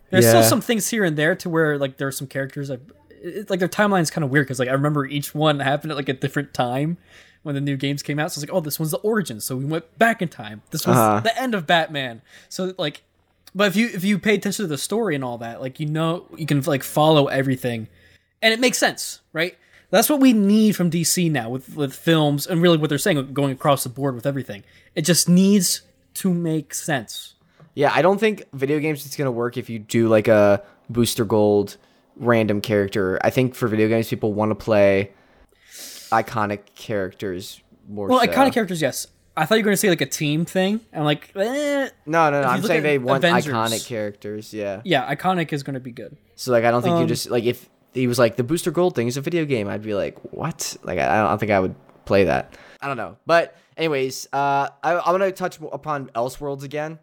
There's Yeah. still some things here and there to where like there are some characters I, it, like their timeline's kind of weird because like I remember each one happened at like a different time when the new games came out. So it's like, oh, this one's the origin, so we went back in time. This was Uh-huh. the end of Batman. So like, but if you if you pay attention to the story and all that, like you know you can like follow everything, and it makes sense, right? That's what we need from DC now with with films and really what they're saying going across the board with everything. It just needs to make sense. yeah. I don't think video games it's gonna work if you do like a booster gold random character. I think for video games people want to play iconic characters more. Well, so. iconic characters, yes. I thought you were going to say like a team thing. I'm like, eh. No, no, no. I'm saying they want Avengers- iconic characters. Yeah. yeah, iconic is going to be good. So like I don't think you Um, just like if he was like the booster gold thing is a video game, I'd be like, what? Like I, I don't think I would play that. I don't know. But anyways, uh, I, I'm gonna touch upon Elseworlds again.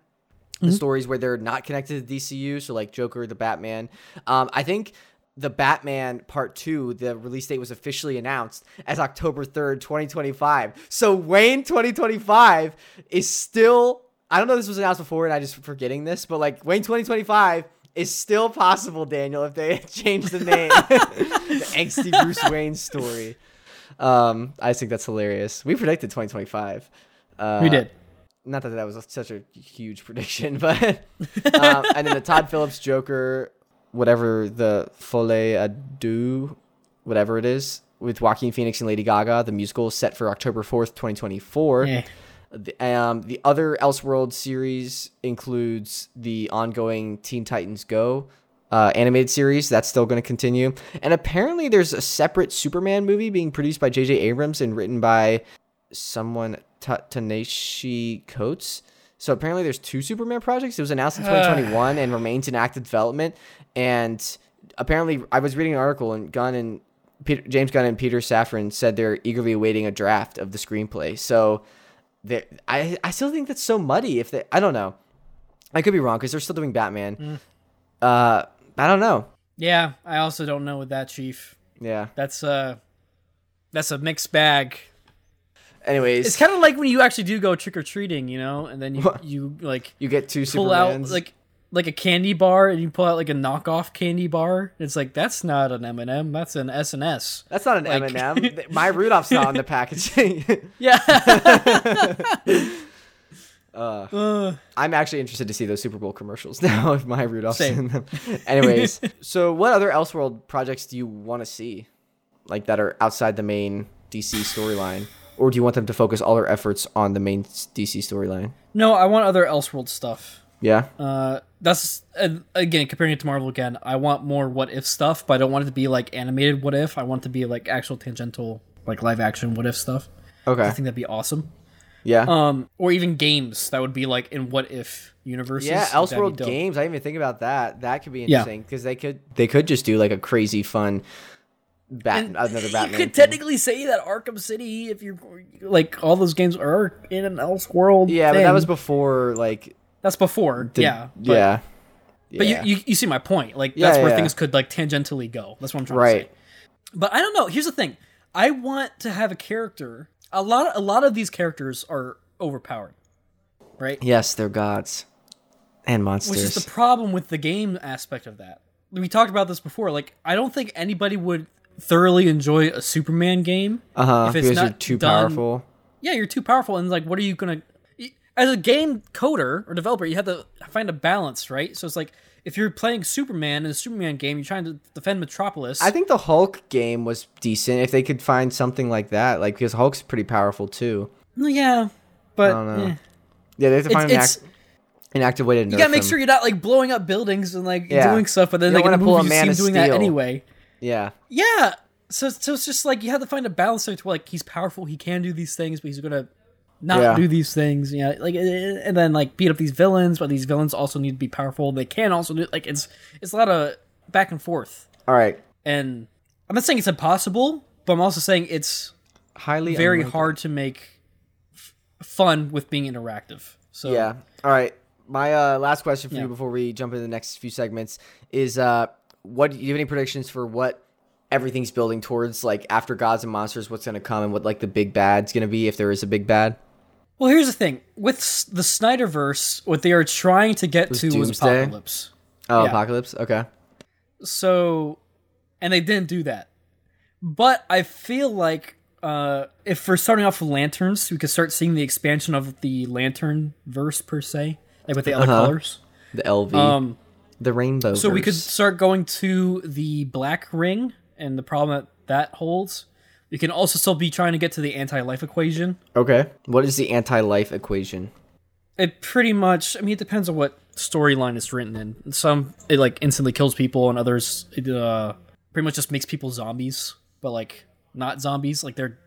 The stories where they're not connected to DCU, so like Joker, the Batman. Um, I think the Batman Part Two, the release date was officially announced as October third, 2025. So Wayne 2025 is still. I don't know if this was announced before, and I just forgetting this, but like Wayne 2025 is still possible, Daniel, if they change the name. the angsty Bruce Wayne story. Um, I think that's hilarious. We predicted 2025. Uh, we did. Not that that was such a huge prediction, but um, and then the Todd Phillips Joker, whatever the Folie à Deux, whatever it is, with Joaquin Phoenix and Lady Gaga, the musical is set for October 4th, 2024. Eh. The, um, the other Elseworld series includes the ongoing Teen Titans Go uh, animated series. That's still going to continue. And apparently, there's a separate Superman movie being produced by J.J. Abrams and written by someone, Ta- Tanashi Coates. So apparently, there's two Superman projects. It was announced in 2021 and remains in active development. And apparently, I was reading an article, and Gunn and Peter, James Gunn and Peter Safran said they're eagerly awaiting a draft of the screenplay. So I I still think that's so muddy. If they, I don't know, I could be wrong because they're still doing Batman. Uh, I don't know. Yeah, I also don't know with that, Chief. Yeah. That's uh that's a mixed bag. Anyways, It's kind of like when you actually do go trick or treating, you know, and then you you like you get two pull Supermans. out like like a candy bar and you pull out like a knockoff candy bar. It's like that's not an M&M, that's an S&S. that's not an M&M. My Rudolph's not on the packaging. Yeah. uh, Uh, I'm actually interested to see those Super Bowl commercials now if my Rudolph's Same. in them. Anyways, so what other Elseworld projects do you want to see, like that are outside the main DC storyline, or do you want them to focus all their efforts on the main DC storyline? no, I want other Elseworld stuff. Yeah. Uh, that's again comparing it to Marvel again. I want more what if stuff, but I don't want it to be like animated what if. I want it to be like actual tangential, like live action what if stuff. Okay. I think that'd be awesome. Yeah. Um, or even games that would be like in what if universes. yeah, Elseworld games. I didn't even think about that. That could be interesting because they could they could just do like a crazy fun bat And another Batman. You could thing. technically say that Arkham City, if you're like all those games are in an Elseworld. yeah, but that was before like that's before. the- yeah, but, yeah. But you, you you see my point. Like Yeah, that's where yeah. things could like tangentially go. That's what I'm trying to say. But I don't know. Here's the thing. I want to have a character. A lot a lot of these characters are overpowered. Right? yes, they're gods and monsters. Which is the problem with the game aspect of that. We talked about this before. Like, I don't think anybody would thoroughly enjoy a Superman game. Uh huh. If it's Because you're not too done- powerful. Yeah, you're too powerful, and like, what are you gonna? As a game coder or developer, you have to find a balance, right? So it's like if you're playing Superman in a Superman game, you're trying to defend Metropolis. I think the Hulk game was decent if they could find something like that. Like because Hulk's pretty powerful too. Yeah, but eh. Yeah, they have to find an, act- an active way to. you gotta make sure you're not like blowing up buildings and like Yeah. doing stuff, but then You like in the wanna pull a movie you Man see him of doing that anyway. Yeah. Yeah. So, so it's just like you have to find a balance there to like he's powerful, he can do these things, but he's gonna not Yeah. do these things. Yeah, like eh, and then like beat up these villains, but these villains also need to be powerful. They can also do like it's it's a lot of back and forth. All right. And I'm not saying it's impossible, but I'm also saying it's Highly very unlikely. hard to make f- fun with being interactive. So Yeah. All right. My uh, last question for Yeah. you before we jump into the next few segments is uh, what do you have any predictions for what everything's building towards like after gods and monsters what's going to come and what like the big bad's going to be if there is a big bad Well, here's the thing with the Snyderverse, what they are trying to get to was apocalypse. oh Yeah. apocalypse okay So, and they didn't do that. But I feel like uh, if we're starting off with lanterns, we could start seeing the expansion of the lantern verse per se, like with the other Uh-huh. colors. the lv Um, the rainbow so we could start going to the black ring and the problem that that holds. We can also still be trying to get to the anti-life equation. okay what is the anti-life equation It pretty much. I mean, it depends on what storyline it's written in. Some it like instantly kills people, and others it uh pretty much just makes people zombies, but like not zombies. Like they're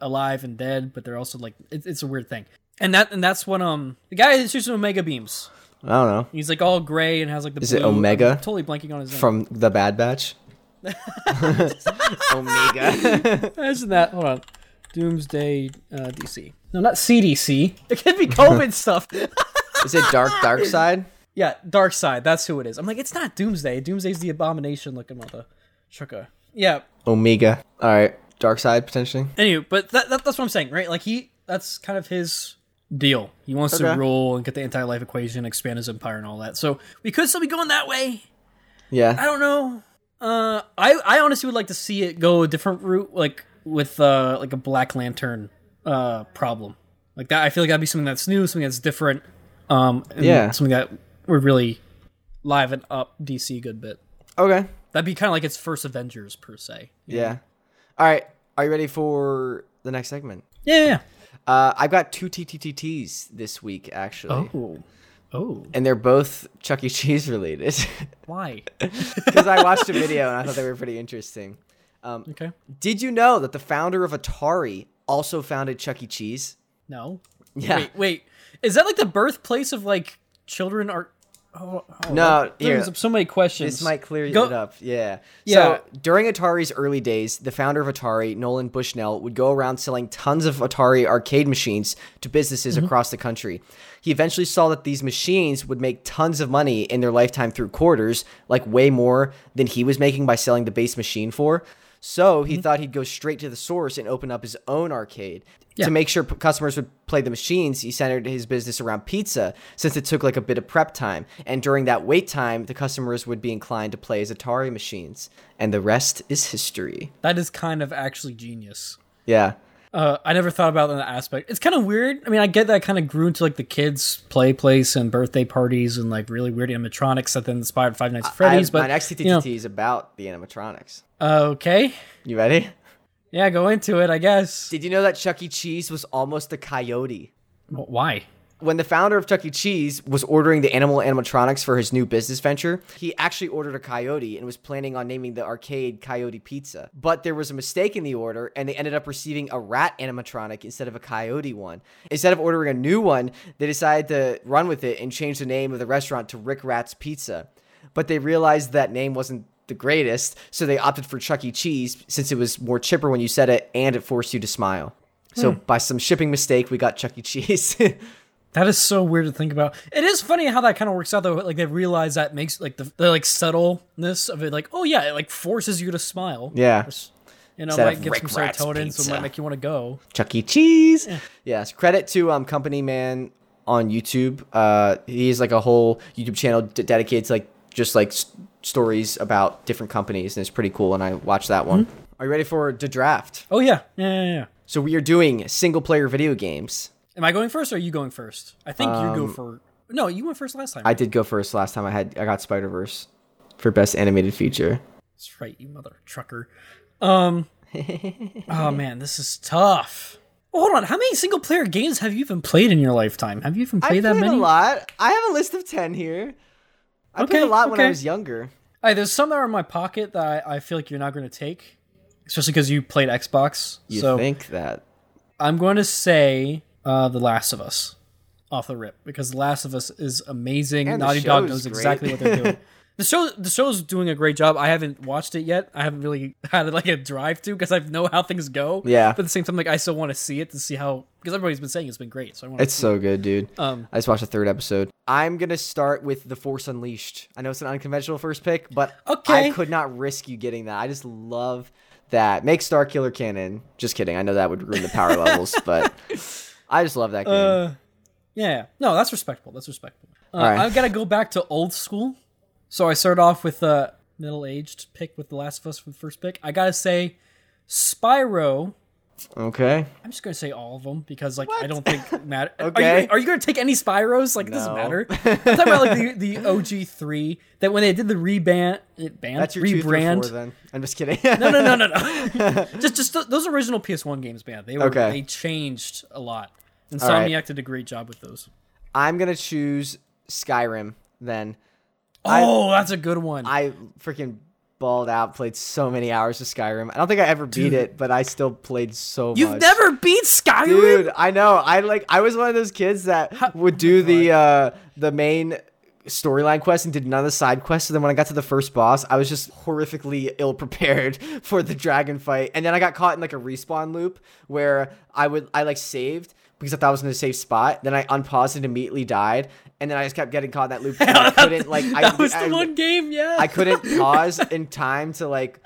alive and dead, but they're also like it, it's a weird thing. And that and that's when um the guy is using omega beams. I don't know He's like all gray and has like the Is it Omega? I'm totally blanking on his name. from the bad batch omega Imagine that. Hold on. Doomsday uh, DC. No, not CDC. It could be COVID stuff. is it dark Darkseid Yeah, Dark Side. That's who it is. I'm like, it's not Doomsday. Doomsday's the abomination looking mother. Shuka. Yeah. omega all right Darkseid potentially Anyway, but that, that, that's what I'm saying, right? Like he, that's kind of his deal. He wants Okay. to rule and get the anti-life equation, expand his empire, and all that. So we could still be going that way. Yeah, I don't know. Uh, I I honestly would like to see it go a different route, like with uh like a Black Lantern uh problem like that. I feel like that'd be something that's new, something that's different. Um, Yeah. something that would really liven up DC a good bit. okay That'd be kind of like its first Avengers per se. Yeah. All right. Are you ready for the next segment? Yeah. Uh, I've got two TTTTs this week, actually. Oh. Oh. And they're both Chuck E. Cheese related. Why? Because I watched a video and I thought they were pretty interesting. Um, Okay. did you know that the founder of Atari also founded Chuck E. Cheese? No. Yeah. Wait. Wait. Is that like the birthplace of like children art? Oh, oh, No, that here. so many questions. This might clear Go- it up. Yeah. Yeah. So during Atari's early days, the founder of Atari, Nolan Bushnell, would go around selling tons of Atari arcade machines to businesses Mm-hmm. across the country. He eventually saw that these machines would make tons of money in their lifetime through quarters, like way more than he was making by selling the base machine for. So Mm-hmm. he thought he'd go straight to the source and open up his own arcade. Yeah. To make sure p- customers would play the machines, he centered his business around pizza since it took like a bit of prep time. And during that wait time, the customers would be inclined to play his Atari machines. And the rest is history. that is kind of actually genius. Yeah. Uh, I never thought about that aspect. It's kind of weird. I mean, I get that kind of grew into like the kids' play place and birthday parties and like really weird animatronics that then inspired Five Nights at I Freddy's. have- But my next TTT you know, is about the animatronics. okay, You ready? Yeah, go into it. I guess. Did you know that Chuck E. Cheese was almost a coyote? Why? when the founder of Chuck E. Cheese was ordering the animal animatronics for his new business venture, he actually ordered a coyote and was planning on naming the arcade Coyote Pizza. But there was a mistake in the order, and they ended up receiving a rat animatronic instead of a coyote one. Instead of ordering a new one, they decided to run with it and change the name of the restaurant to Rick Rat's Pizza. But they realized that name wasn't the greatest, so they opted for Chuck E. Cheese since it was more chipper when you said it and it forced you to smile. So by some shipping mistake, we got Chuck E. Cheese. That is so weird to think about. It is funny how that kind of works out though. Like they realize that makes like the, the like subtleness of it. Like oh yeah, it like forces you to smile. yeah. Just, you know, Instead might give Rick some Rat's serotonin, so it might make you want to go. Chuck E. Cheese. Yes. Credit to um Company Man on YouTube. Uh, he has like a whole YouTube channel d- dedicated to like just like s- stories about different companies, and it's pretty cool. And I watched that one. are you ready for the draft? Oh yeah, yeah, yeah. yeah. So we are doing single player video games. Am I going first or are you going first? I think you go for. No, you went first last time. Um, I did go first last time. I had I got Spider Verse for best animated feature. That's right, you mother trucker. Um. oh man, this is tough. Well, hold on. How many single player games have you even played in your lifetime? Have you even played I that played many? a lot. I have a list of ten here. I played a lot when I was younger. Hey, there's some that are in my pocket that I, I feel like you're not going to take, especially because you played Xbox. You so think that? I'm going to say uh, The Last of Us off the rip because The Last of Us is amazing. And Naughty Dog knows great. exactly what they're doing. The show, the show's doing a great job. I haven't watched it yet. I haven't really had like a drive to because I know how things go. Yeah. But at the same time, like I still want to see it to see how because everybody's been saying it's been great. So I want. It's so good, dude. Um, I just watched the third episode. I'm gonna start with The Force Unleashed. I know it's an unconventional first pick, but Okay. I could not risk you getting that. I just love that. Make Starkiller canon. Just kidding. I know that would ruin the power levels, but I just love that game. Uh, yeah, no, that's respectable. That's respectable. Uh, right. I've got to go back to old school. So I started off with a middle-aged pick with The Last of Us for the first pick. I gotta say, Spyro. okay. I'm just gonna say all of them because like I don't think matter. Are you, are you gonna take any Spyros? Like it doesn't matter. I'm talking about like the, the OG three that when they did the reband, it eh, band That's your two rebrand. four then. I'm just kidding. no, no, no, no, no. just, just th- those original PS1 games, man. They were Okay. they changed a lot. All right. Insomniac did a great job with those. I'm gonna choose Skyrim then. I- Oh, that's a good one. I freaking balled out, played so many hours of Skyrim. I don't think I ever beat Dude. it, but I still played so much. You've never beat Skyrim? Dude, I know. I like I was one of those kids that would do the uh the main storyline quest and did none of the side quests. So then when I got to the first boss, I was just horrifically ill prepared for the dragon fight. And then I got caught in like a respawn loop where I would I like saved because I thought I was in a safe spot. Then I unpaused and immediately died. And then I just kept getting caught in that loop. I couldn't like I that was the I, one game, yeah. I couldn't pause in time to like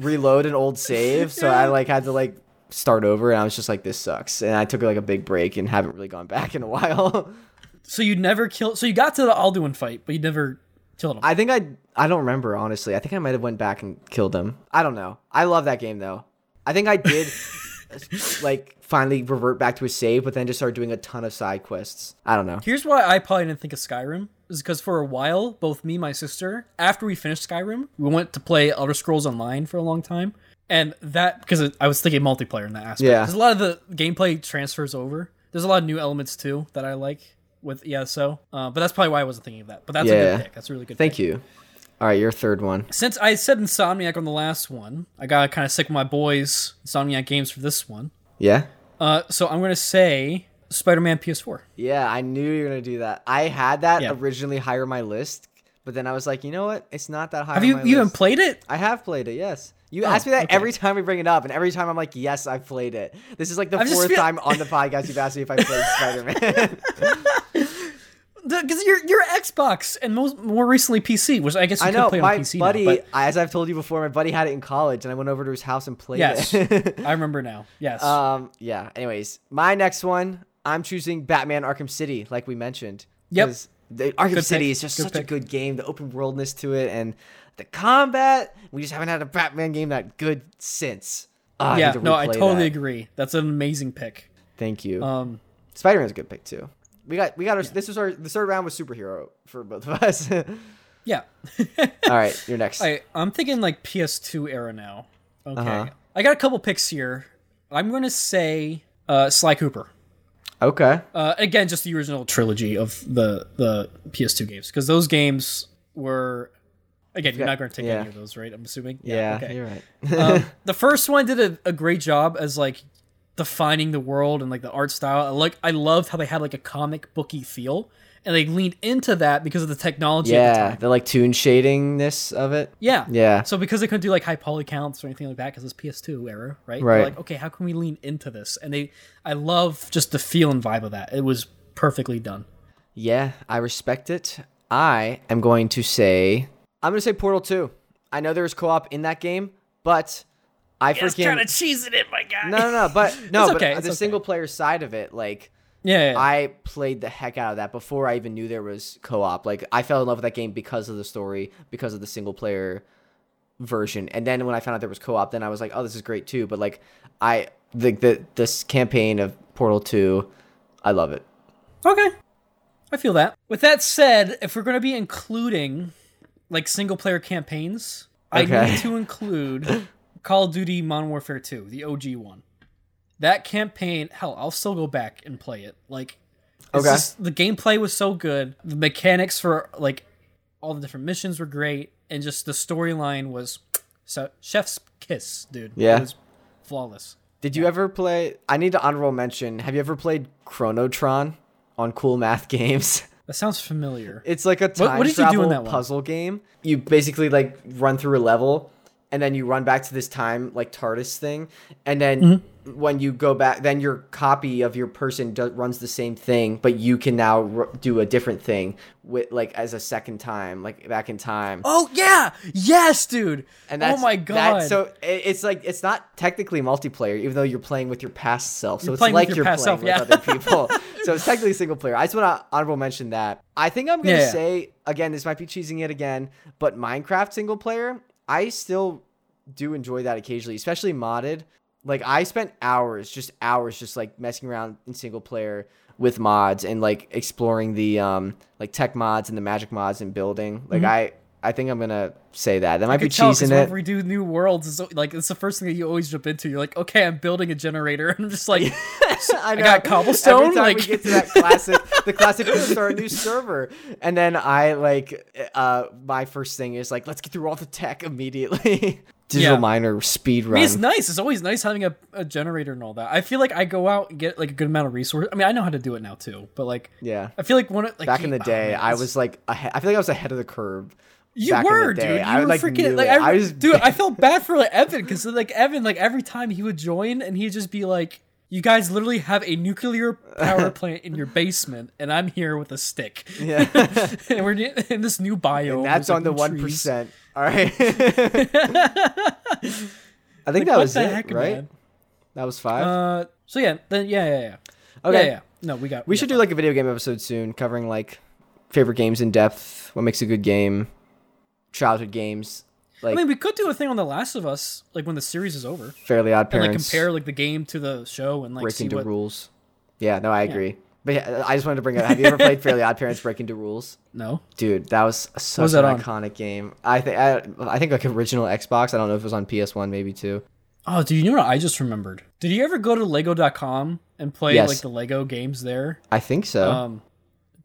reload an old save, so I like had to like start over, and I was just like, "This sucks," and I took like a big break and haven't really gone back in a while. So you never killed. So you got to the Alduin fight, but you never killed him. I think I I don't remember honestly. I think I might have went back and killed him. I don't know. I love that game though. I think I did like finally revert back to a save, but then just start doing a ton of side quests. I don't know. Here's why I probably didn't think of Skyrim. Is because for a while, both me and my sister, after we finished Skyrim, we went to play Elder Scrolls Online for a long time, and that because I was thinking multiplayer in that aspect. Yeah. There's a lot of the gameplay transfers over. There's a lot of new elements too that I like with ESO. Uh, but that's probably why I wasn't thinking of that. But that's a Yeah. good pick. That's a really good. Thank pick. you. All right, your third one. Since I said Insomniac on the last one, I got kind of sick of my boys Insomniac games for this one. Yeah. Uh, so I'm gonna say Spider-Man PS4. Yeah, I knew you were gonna do that. I had that Yeah. originally higher on my list, but then I was like, you know what? It's not that high. Have you even list. played it? I have played it. Yes. You Oh, ask me that okay. every time we bring it up, and every time I'm like, "Yes, I've played it." This is like the I fourth feel- time on the podcast you've asked me if I played Spider-Man. Because you're you're Xbox and most more recently PC, which I guess you I could know play my on PC buddy, now. But as I've told you before, my buddy had it in college, and I went over to his house and played yes, it. I remember now. Yes. um, yeah. Anyways, my next one, I'm choosing Batman: Arkham City, like we mentioned. Yep. The Arkham Good City pick. is just Good such a good game. The open worldness to it and the combat. We just haven't had a Batman game that good since. I yeah. to No, I totally that. agree. That's an amazing pick. Thank you. Um. Spider Man's a good pick too. We got we got our this was our the third round was superhero for both of us. Yeah. All right, you're next. I I'm thinking like PS2 era now. Okay. Uh-huh. I got a couple picks here. I'm gonna say uh, Sly Cooper. Okay. Uh, again, just the original trilogy of the the PS2 games because those games were. Again, you're not going to take yeah. any of those, right? I'm assuming. Yeah, okay. you're right. um, the first one did a, a great job as like defining the world and like the art style. I like I loved how they had like a comic booky feel, and they leaned into that because of the technology the yeah, time. the like tune shadingness of it. Yeah, Yeah. So because they couldn't do like high poly counts or anything like that because it's PS2 era, right? They're Right. like, okay, how can we lean into this? And they, I love just the feel and vibe of that. It was perfectly done. Yeah, I respect it. I am going to say I'm going to say Portal 2. I know there's co-op in that game, but I freaking cheese it in, my guy. No, no, no, but no, It's but okay, the okay. single player side of it like Yeah, yeah. I played the heck out of that before I even knew there was co-op. Like I fell in love with that game because of the story, because of the single player version. And then when I found out there was co-op, then I was like, oh, this is great too. But like, I the the this campaign of Portal Two, I love it. Okay. I feel that. With that said, if we're going to be including like single player campaigns, I need to include Call of Duty Modern Warfare 2, the OG one. That campaign, hell, I'll still go back and play it. Like Okay. just- the gameplay was so good. The mechanics for like all the different missions were great and just the storyline was so chef's kiss, dude. Yeah. It was flawless. Did you ever play? I need to honorable mention. Have you ever played Chronotron on Cool Math Games? That sounds familiar. It's like a time what do travel in that one? puzzle game. You basically like run through a level, and then you run back to this time like TARDIS thing, and then Mm-hmm. when you go back, then your copy of your person do- runs the same thing, but you can now r- do a different thing with like as a second time, like back in time. Oh yeah, yes, dude. And that's, oh my that- god. so it- it's like it's not technically multiplayer, even though you're playing with your past self. So You're it's like you're playing self, with yeah. other people. so it's technically single player. I just want to honorable mention that. I think I'm gonna Yeah, yeah. say again, this might be cheesing it again, but Minecraft single player, I still do enjoy that occasionally, especially modded. Like I spent hours, just hours, just like messing around in single player with mods and like exploring the um like tech mods and the magic mods and building. Like I I think I'm gonna say that. That might be cheesing it. we do new worlds, it's like it's the first thing that you always jump into. You're like, okay, I'm building a generator, and I'm just like, I, know. got cobblestone, Every time like- we get to that classic, the classic, let's start a new server, and then I like, uh, my first thing is like, let's get through all the tech immediately. Digital Yeah. miner speed I run. mean, it's nice. It's always nice having a, a generator and all that. I feel like I go out and get like a good amount of resources. I mean, I know how to do it now too, but like, yeah. I feel like one like Back in the oh, day, man, I was like, ahead, I feel like I was ahead of the curve. You back in the were, dude. You I, were like, freaking like. I, I was- dude. I felt bad for like Evan because like Evan, like every time he would join and he'd just be like, "You guys literally have a nuclear power plant in your basement, and I'm here with a stick." Yeah. and we're in this new biome. That's there's, like, on the one All right. I think that was the it, heck, right? man? That was five. Uh, so yeah, then yeah, yeah, yeah. Okay. Yeah, yeah. No, we got. we should do like a video game episode soon, covering like favorite games in depth, what makes a good game, childhood games, like I mean, we could do a thing on The Last of Us, like when the series is over, Fairly Odd and like Parents, compare like the game to the show and like see Breaking the what. Rules. Yeah, no, I agree. But yeah, I just wanted to bring up. Have you ever played Fairly Odd Parents Breaking the Rules? No, Dude, that was such was an on? iconic game. I think I, I think like original Xbox. I don't know if it was on PS One, maybe too. Oh, do you know what I just remembered? Did you ever go to Lego.com and play Yes. like the Lego games there? I think so. Um,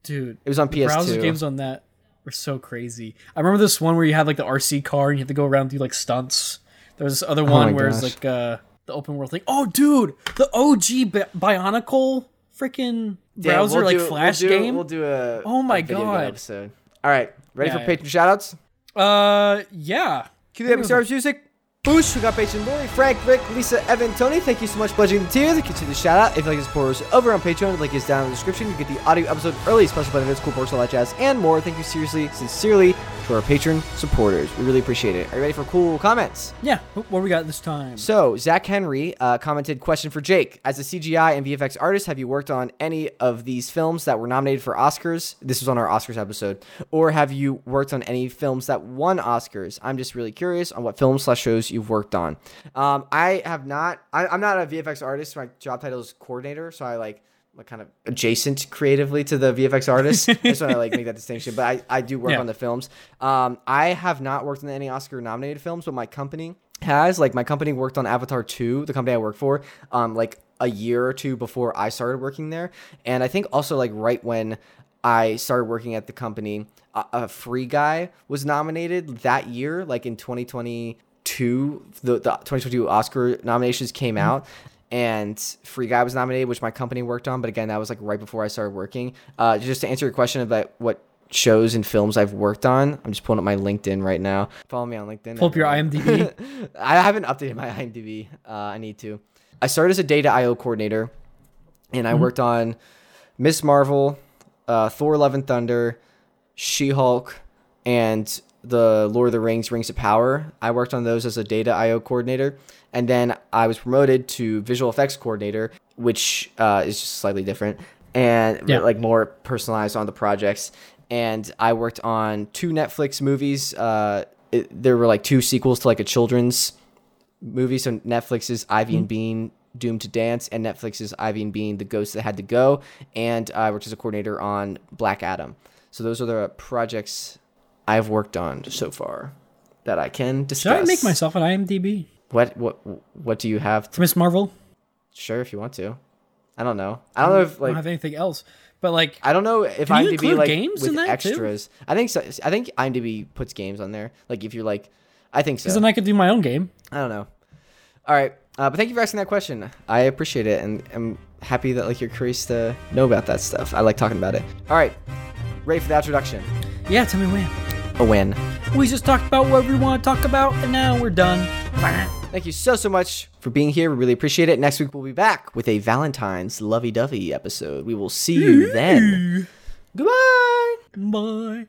dude, it was on PS2. games on that were so crazy. I remember this one where you had like the RC car and you had to go around and do like stunts. There was this other one Oh where it's gosh. like uh, the open world thing. Oh, dude, the OG Bi- Bionicle freaking Damn, browser we'll like do- flash we'll do, game. We'll do a Oh my a video God. episode. All right, ready Yeah, for yeah. patron shoutouts? Uh, yeah. Cue the episode music. Boosh, we got patron Lori, Frank, Rick, Lisa, Evan, Tony. Thank you so much for pledging the tier. Thank you to the shout out. If you'd like this support us over on Patreon, the link is down in the description. You get the audio episode early, special benefits, cool perks, all that jazz, and more. Thank you seriously, sincerely to our patron supporters. We really appreciate it. Are you ready for cool comments? Yeah. What we got this time? So, Zach Henry uh, commented, question for Jake. As a CGI and VFX artist, have you worked on any of these films that were nominated for Oscars? This was on our Oscars episode. Or have you worked on any films that won Oscars? I'm just really curious on what films slash shows you've worked on. Um, I have not, I, I'm not a VFX artist. My job title is coordinator. So I like kind of adjacent creatively to the VFX artists. I just want to like make that distinction. But I, I do work Yeah. on the films. Um, I have not worked on any Oscar nominated films, but my company has. Like my company worked on Avatar 2, the company I work for, um, like a year or two before I started working there. And I think also like right when I started working at the company, a, a Free Guy was nominated that year, like in 2022. The, the 2022 Oscar nominations came out. And Free Guy was nominated, which my company worked on, but again, that was like right before I started working. Uh, just to answer your question about what shows and films I've worked on, I'm just pulling up my LinkedIn right now. Follow me on LinkedIn. Pull up your. IMDb. I haven't updated my IMDb. Uh, I need to. I started as a data IO coordinator, and I worked on Miss Marvel, uh, Thor: Love and Thunder, She Hulk, and the Lord of the Rings: Rings of Power. I worked on those as a data IO coordinator, and then I was promoted to visual effects coordinator, which uh, is just slightly different and Yeah. like more personalized on the projects. And I worked on two Netflix movies, uh, it, there were like two sequels to like a children's movie. So Netflix's Ivy Hmm. and Bean, Doomed to Dance, and Netflix's Ivy and Bean, The Ghost That Had to Go, and I worked as a coordinator on Black Adam. So those are the projects I've worked on so far that I can discuss. Should. I make myself an IMDb what what what do you have? To, Miss Marvel? sure, if you want to. I don't know. I don't know if like I don't have anything else. But like, I don't know if IMDb like games with in that, too? extras. I think so. I think IMDb puts games on there. Like if you're like, I think so. because then I could do my own game. I don't know. All right, uh, but thank you for asking that question. I appreciate it, and I'm happy that like you're curious to know about that stuff. I like talking about it. All right, ready for the introduction? Yeah, tell me when. A win. We just talked about what we want to talk about, and now we're done. Thank you so so much for being here. We really appreciate it. Next week we'll be back with a Valentine's lovey-dovey episode. We will see you then. Goodbye. Bye.